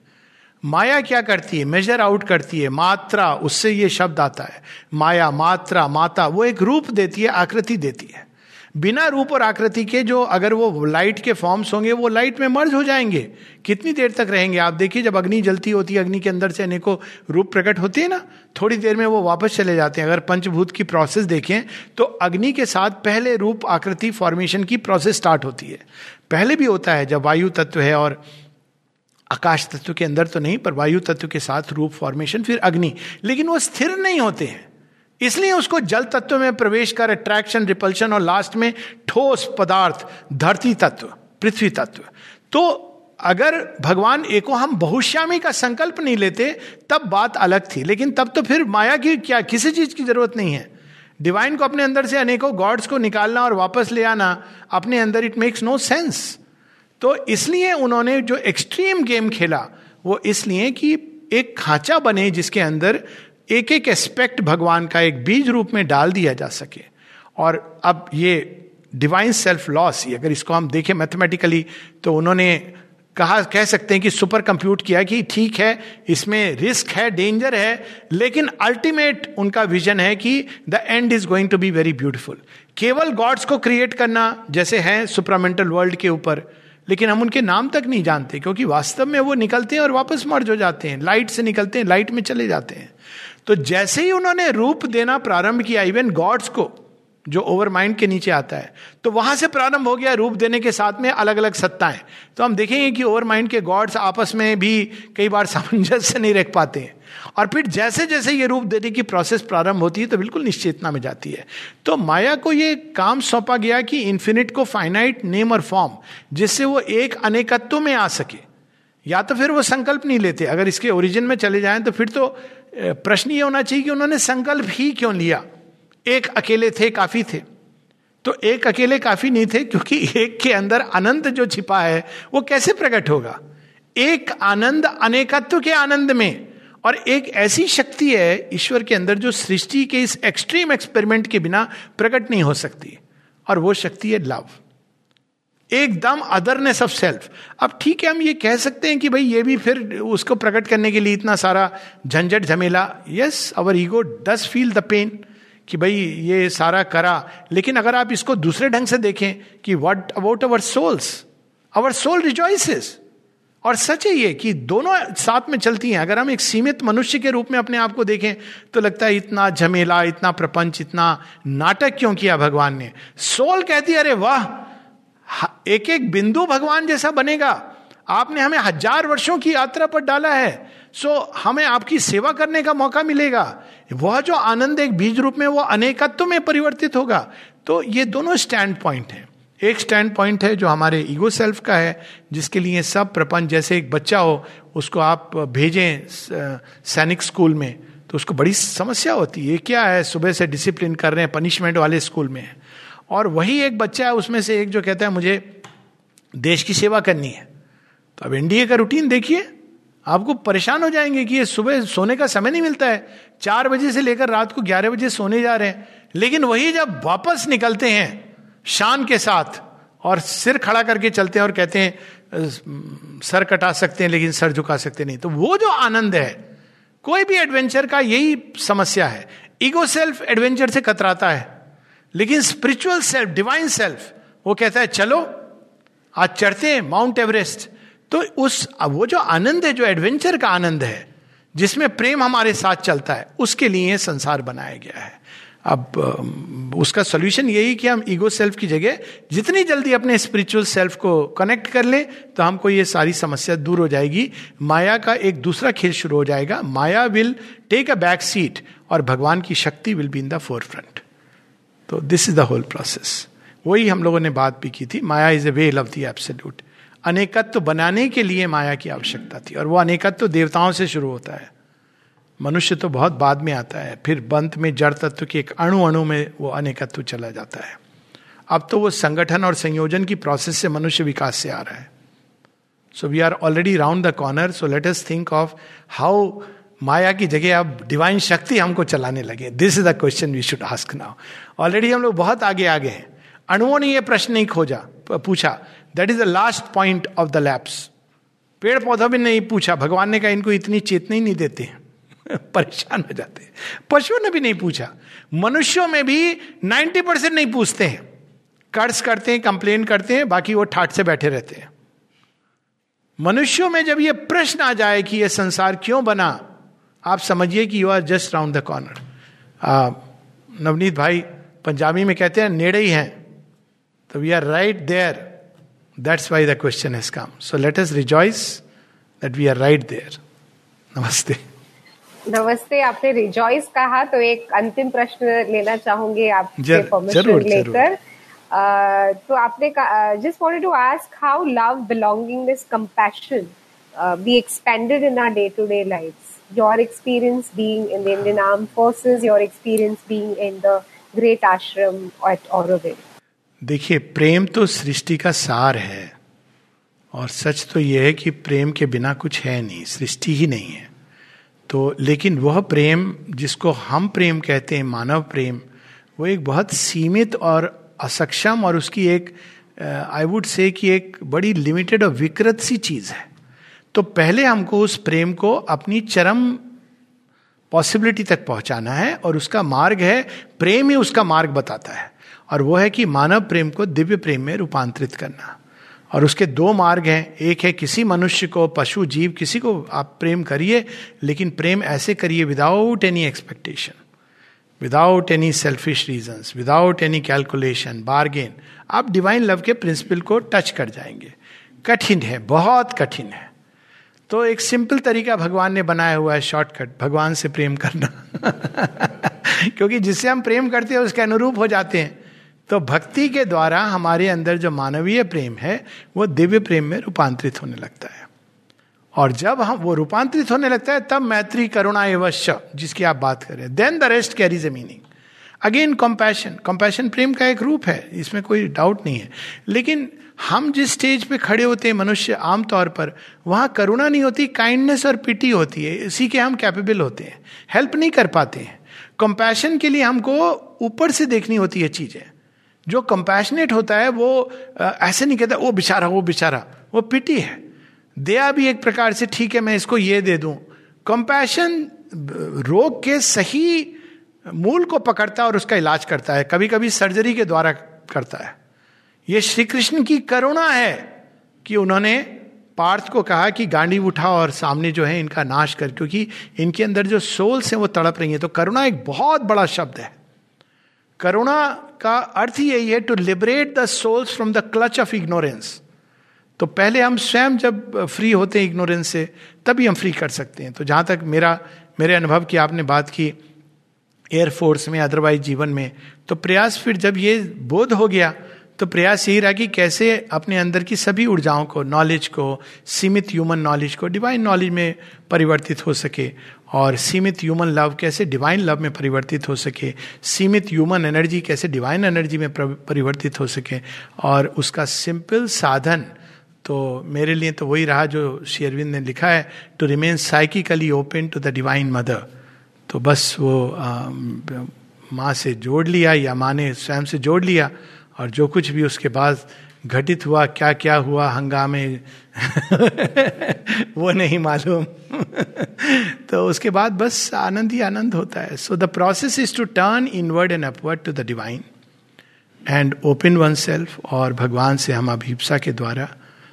माया क्या करती है? मेजर आउट करती है। मात्रा, उससे ये शब्द आता है। माया, मात्रा, माता, वो एक रूप देती है, आकृति देती है। बिना रूप और आकृति के जो अगर वो लाइट के फॉर्म्स होंगे, वो लाइट में मर्ज हो जाएँगे। कितनी देर तक रहेंगे? आप देखिए, जब अग्नि जलती होती है, अग्नि के अंदर से अनेकों रूप प्रकट होती है ना, थोड़ी देर में वो वापस चले जाते हैं। अगर पंचभूत की प्रोसेस देखें तो अग्नि के साथ पहले रूप, आकृति फॉर्मेशन की प्रोसेस स्टार्ट होती है। पहले भी होता है, जब वायु तत्व है और आकाश तत्व के अंदर तो नहीं, पर वायु तत्व के साथ रूप फॉर्मेशन फिर अग्नि। लेकिन वो स्थिर नहीं होते हैं। इसलिए उसको जल तत्व में प्रवेश कर अट्रैक्शन रिपल्शन और लास्ट में ठोस पदार्थ, धरती तत्व, पृथ्वी तत्व। तो अगर भगवान एको हम बहुश्यामी का संकल्प नहीं लेते, तब बात अलग थी। लेकिन तब तो फिर माया की क्या, किसी चीज़ की ज़रूरत नहीं है। डिवाइन को अपने अंदर से अनेकों गॉड्स को निकालना और वापस ले आना, अपने अंदर इट मेक्स नो सेंस तो इसलिए उन्होंने जो एक्सट्रीम गेम खेला, वो इसलिए कि एक खांचा बने जिसके अंदर एक एक एस्पेक्ट भगवान का एक बीज रूप में डाल दिया जा सके। और अब ये डिवाइन सेल्फ लॉस ही अगर इसको हम देखें मैथमेटिकली तो उन्होंने कहा, कह सकते हैं कि सुपर कंप्यूट किया कि ठीक है, इसमें रिस्क है डेंजर है, लेकिन अल्टीमेट उनका विजन है कि the end is going to be very beautiful केवल गॉड्स को क्रिएट करना, जैसे है सुपरामेंटल वर्ल्ड के ऊपर लेकिन हम उनके नाम तक नहीं जानते, क्योंकि वास्तव में वो निकलते हैं और वापस मर्ज हो जाते हैं, लाइट से निकलते हैं, लाइट में चले जाते हैं। तो जैसे ही उन्होंने रूप देना प्रारंभ किया इवन गॉड्स को, जो ओवर माइंड के नीचे आता है तो वहाँ से प्रारंभ हो गया रूप देने के साथ में अलग अलग सत्ताएँ। तो हम देखेंगे कि ओवर माइंड के गॉड्स आपस में भी कई बार सामंजस्य नहीं रख पाते हैं। और फिर जैसे जैसे ये रूप देने की प्रोसेस प्रारंभ होती है तो बिल्कुल निश्चेतना में जाती है। तो माया को ये काम सौंपा गया कि इन्फिनिट को फाइनाइट नेम और फॉर्म जिससे वो एक अनेकत्व में आ सके। या तो फिर वो संकल्प नहीं लेते। अगर इसके ओरिजिन में चले जाएँ तो फिर तो प्रश्न ये होना चाहिए कि उन्होंने संकल्प ही क्यों लिया? एक अकेले थे, काफ़ी थे। तो एक अकेले काफ़ी नहीं थे, क्योंकि एक के अंदर अनंत जो छिपा है, वो कैसे प्रकट होगा? एक आनंद अनेकत्व के आनंद में। और एक ऐसी शक्ति है ईश्वर के अंदर जो सृष्टि के इस एक्सट्रीम एक्सपेरिमेंट के बिना प्रकट नहीं हो सकती। और वो शक्ति है लव एकदम अदरनेस ऑफ़ सेल्फ अब ठीक है, हम ये कह सकते हैं कि भाई ये भी फिर उसको प्रकट करने के लिए इतना सारा झंझट झमेला। Yes our ego does feel the pain कि भाई ये सारा करा। लेकिन अगर आप इसको दूसरे ढंग से देखें कि what about our souls our soul rejoices और सच है ये कि दोनों साथ में चलती हैं। अगर हम एक सीमित मनुष्य के रूप में अपने आप को देखें तो लगता है इतना झमेला, इतना प्रपंच, इतना नाटक क्यों किया भगवान ने? सोल कहती अरे वाह एक एक बिंदु भगवान जैसा बनेगा। आपने हमें हज़ार वर्षों की यात्रा पर डाला है, सो हमें आपकी सेवा करने का मौका मिलेगा। वह जो आनंद एक बीज रूप में, वो अनेकत्व में परिवर्तित होगा। तो ये दोनों स्टैंड पॉइंट हैं। एक स्टैंड पॉइंट है जो हमारे ईगो सेल्फ का है, जिसके लिए सब प्रपंच, जैसे एक बच्चा हो, उसको आप भेजें सैनिक स्कूल में तो उसको बड़ी समस्या होती है। क्या है? सुबह से डिसिप्लिन कर रहे हैं पनिशमेंट वाले स्कूल में और वही एक बच्चा है, उसमें से एक जो कहता है, मुझे देश की सेवा करनी है। तो अब एनडीए का रूटीन देखिए। आपको परेशान हो जाएँगे कि ये सुबह सोने का समय नहीं मिलता है। चार बजे से लेकर रात को ग्यारह बजे सोने जा रहे हैं। लेकिन वही जब वापस निकलते हैं शान के साथ और सिर खड़ा करके चलते हैं और कहते हैं सर कटा सकते हैं, लेकिन सर झुका सकते नहीं। तो वो जो आनंद है, कोई भी एडवेंचर का यही समस्या है। ईगो सेल्फ एडवेंचर से कतराता है, लेकिन स्पिरिचुअल सेल्फ डिवाइन सेल्फ वो कहता है, चलो, आज चढ़ते हैं माउंट एवरेस्ट तो उस वो जो आनंद है, जो एडवेंचर का आनंद है, जिसमें प्रेम हमारे साथ चलता है, उसके लिए संसार बनाया गया है। अब उसका सोल्यूशन यही कि हम ईगो सेल्फ की जगह जितनी जल्दी अपने स्पिरिचुअल सेल्फ को कनेक्ट कर ले तो हमको ये सारी समस्या दूर हो जाएगी। माया का एक दूसरा खेल शुरू हो जाएगा। Maya will take a back seat और भगवान की शक्ति will be in the forefront तो this is the whole process वही हम लोगों ने बात भी की थी। Maya is a veil of the absolute अनेकत्व बनाने के लिए माया की आवश्यकता थी और वो अनेकत्व देवताओं से शुरू होता है। मनुष्य तो बहुत बाद में आता है, फिर बंत में जड़ तत्व के एक अणु अणु में वो अनेकत्व चला जाता है। अब तो वो संगठन और संयोजन की प्रोसेस से मनुष्य विकास से आ रहा है। So we are already round the corner so let us think of how maya की जगह अब डिवाइन शक्ति हमको चलाने लगे। This is the question we should ask now already हम लोग बहुत आगे आगे हैं। अणुओं ने यह प्रश्न नहीं खोजा पूछा। That is the last point of the labs पेड़ पौधा भी नहीं पूछा। भगवान ने कहा इनको इतनी चेतना ही नहीं देते हैं। परेशान हो जाते पशुओं ने भी नहीं पूछा। मनुष्यों में भी 90 परसेंट नहीं पूछते हैं। कर्ज करते हैं, कंप्लेन करते हैं, बाकी वो ठाट से बैठे रहते हैं। मनुष्यों में जब ये प्रश्न आ जाए कि ये संसार क्यों बना, आप समझिए कि you are just round the corner Navneet भाई, पंजाबी में कहते हैं, नेड़े ही हैं। तो we are right there that's why the question has come so let us rejoice that we are right there नमस्ते। नमस्ते आपने रिजॉइस कहा तो एक अंतिम प्रश्न लेना चाहूँगे आपसे परमिशन लेकर। तो आपने just wanted to ask how love belongingness compassion be expended in our day to day lifes your experience being in the Indian arm forces your experience being in the great ashram at Auroville देखिए प्रेम तो सृष्टि का सार है और सच तो यह है कि प्रेम के बिना कुछ है नहीं सृष्टि ही नहीं है। तो लेकिन वह प्रेम जिसको हम प्रेम कहते हैं, मानव प्रेम, वो एक बहुत सीमित और असक्षम और उसकी एक आई वुड से कि एक बड़ी लिमिटेड और विकृत सी चीज़ है। तो पहले हमको उस प्रेम को अपनी चरम पॉसिबिलिटी तक पहुंचाना है और उसका मार्ग है, प्रेम ही उसका मार्ग बताता है। और वह है कि मानव प्रेम को दिव्य प्रेम में रूपांतरित करना। और उसके दो मार्ग हैं। एक है किसी मनुष्य को, पशु, जीव, किसी को आप प्रेम करिए, लेकिन प्रेम ऐसे करिए without any expectation without any selfish reason without any calculation bargain आप डिवाइन लव के प्रिंसिपल को टच कर जाएँगे। कठिन है, बहुत कठिन है। तो एक सिंपल तरीका भगवान ने बनाया हुआ है शॉर्टकट भगवान से प्रेम करना। क्योंकि जिससे हम प्रेम करते हैं, उसके अनुरूप हो जाते हैं। तो भक्ति के द्वारा हमारे अंदर जो मानवीय प्रेम है, वो दिव्य प्रेम में रूपांतरित होने लगता है। और जब हम, वो रूपांतरित होने लगता है, तब मैत्री, करुणा एवश्य, जिसकी आप बात करें then the rest carries a meaning again compassion compassion प्रेम का एक रूप है, इसमें कोई डाउट नहीं है। लेकिन हम जिस स्टेज पे खड़े होते हैं, मनुष्य आमतौर पर, वहाँ करुणा नहीं होती काइंडनेस और पिटी होती है, इसी के हम कैपेबल होते हैं। हेल्प नहीं कर पाते हैं। कंपैशन के लिए हमको ऊपर से देखनी होती है चीज़ें। जो कंपैशनेट होता है, वो ऐसे नहीं कहता, वो बेचारा वो बेचारा, वो पिटी है। दया भी एक प्रकार से, ठीक है, मैं इसको ये दे दूँ। कंपैशन रोग के सही मूल को पकड़ता है और उसका इलाज करता है। कभी कभी सर्जरी के द्वारा करता है। ये श्री कृष्ण की करुणा है कि उन्होंने पार्थ को कहा कि गांडी उठा और सामने जो है इनका नाश कर, क्योंकि इनके अंदर जो सोल्स हैं, वो तड़प रही हैं। तो करुणा एक बहुत बड़ा शब्द है। करुणा का अर्थ ही यही है to liberate the souls from the clutch of ignorance तो पहले हम स्वयं जब फ्री होते हैं इग्नोरेंस से, तभी हम फ्री कर सकते हैं। तो जहाँ तक मेरा, मेरे अनुभव की आपने बात की एयरफोर्स में अदरवाइज़ जीवन में तो प्रयास फिर जब ये बोध हो गया तो प्रयास यही रहा कि कैसे अपने अंदर की सभी ऊर्जाओं को नॉलेज को, सीमित ह्यूमन नॉलेज को डिवाइन नॉलेज में परिवर्तित हो सके और सीमित ह्यूमन लव कैसे डिवाइन लव में परिवर्तित हो सके, सीमित ह्यूमन एनर्जी कैसे डिवाइन एनर्जी में परिवर्तित हो सके और उसका सिंपल साधन तो मेरे लिए तो वही रहा जो शेरविंद ने लिखा है to remain psychically open to the divine mother तो बस वो माँ से जोड़ लिया या माँ ने स्वयं से जोड़ लिया और जो कुछ भी उसके बाद घटित हुआ क्या क्या हुआ, हंगामे? वो नहीं मालूम। तो उसके बाद बस आनंद ही आनंद होता है। So the process is to turn inward and upward to the divine and open one self और भगवान से हम अभिप्सा के द्वारा,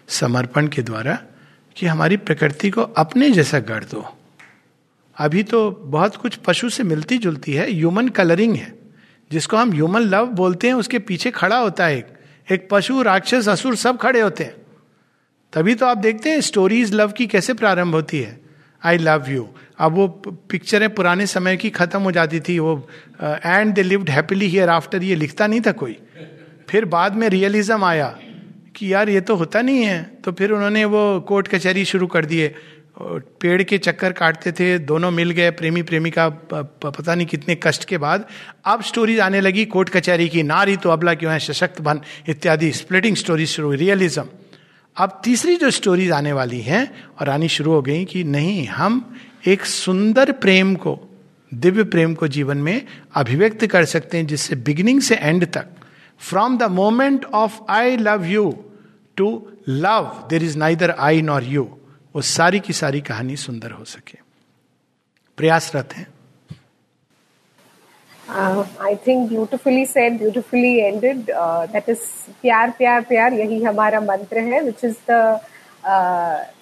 समर्पण के द्वारा कि हमारी प्रकृति को अपने जैसा गढ़ दो। अभी तो बहुत कुछ पशु से मिलती जुलती है ह्यूमन कलरिंग है। जिसको हम ह्यूमन लव बोलते हैं, उसके पीछे खड़ा होता है एक एक पशु, राक्षस, असुर सब खड़े होते हैं। तभी तो आप देखते हैं स्टोरीज लव की कैसे प्रारंभ होती है। आई लव यू अब वो पिक्चरें पुराने समय की, खत्म हो जाती थी वो and they lived happily here after ये लिखता नहीं था कोई। फिर बाद में रियलिज्म आया कि यार ये तो होता नहीं है। तो फिर उन्होंने वो कोर्ट कचहरी शुरू कर दिए। पेड़ के चक्कर काटते थे, दोनों मिल गए, प्रेमी प्रेमिका पता नहीं कितने कष्ट के बाद। अब स्टोरीज आने लगी, कोर्ट कचहरी की, नारी तो अबला क्यों है, सशक्त बन, इत्यादि स्प्लिटिंग स्टोरीज शुरू हुई रियलिज्म अब तीसरी जो स्टोरीज आने वाली हैं, और आनी शुरू हो गई कि नहीं, हम एक सुंदर प्रेम को, दिव्य प्रेम को जीवन में अभिव्यक्त कर सकते हैं, जिससे बिगिनिंग से एंड तक। From the moment of I love you to love there is neither I nor you वो सारी की सारी कहानी सुंदर हो सके। प्रयासरत है। I think beautifully said beautifully ended that is प्यार प्यार प्यार, यही हमारा मंत्र है which is the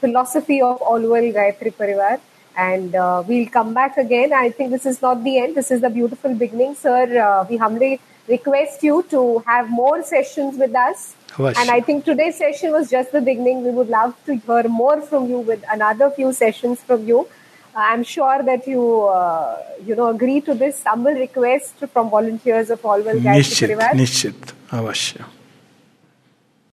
philosophy of all world Gayatri Parivar and we'll come back again I think this is not the end this is the beautiful beginning sir we humbly request you to have more session with us And I think today's session was just the beginning. We would love to hear more from you with another few sessions from you. I'm sure that you, uh, you know, agree to this humble request from volunteers of Allwell Guys Nishchit, Nishchit, avashya.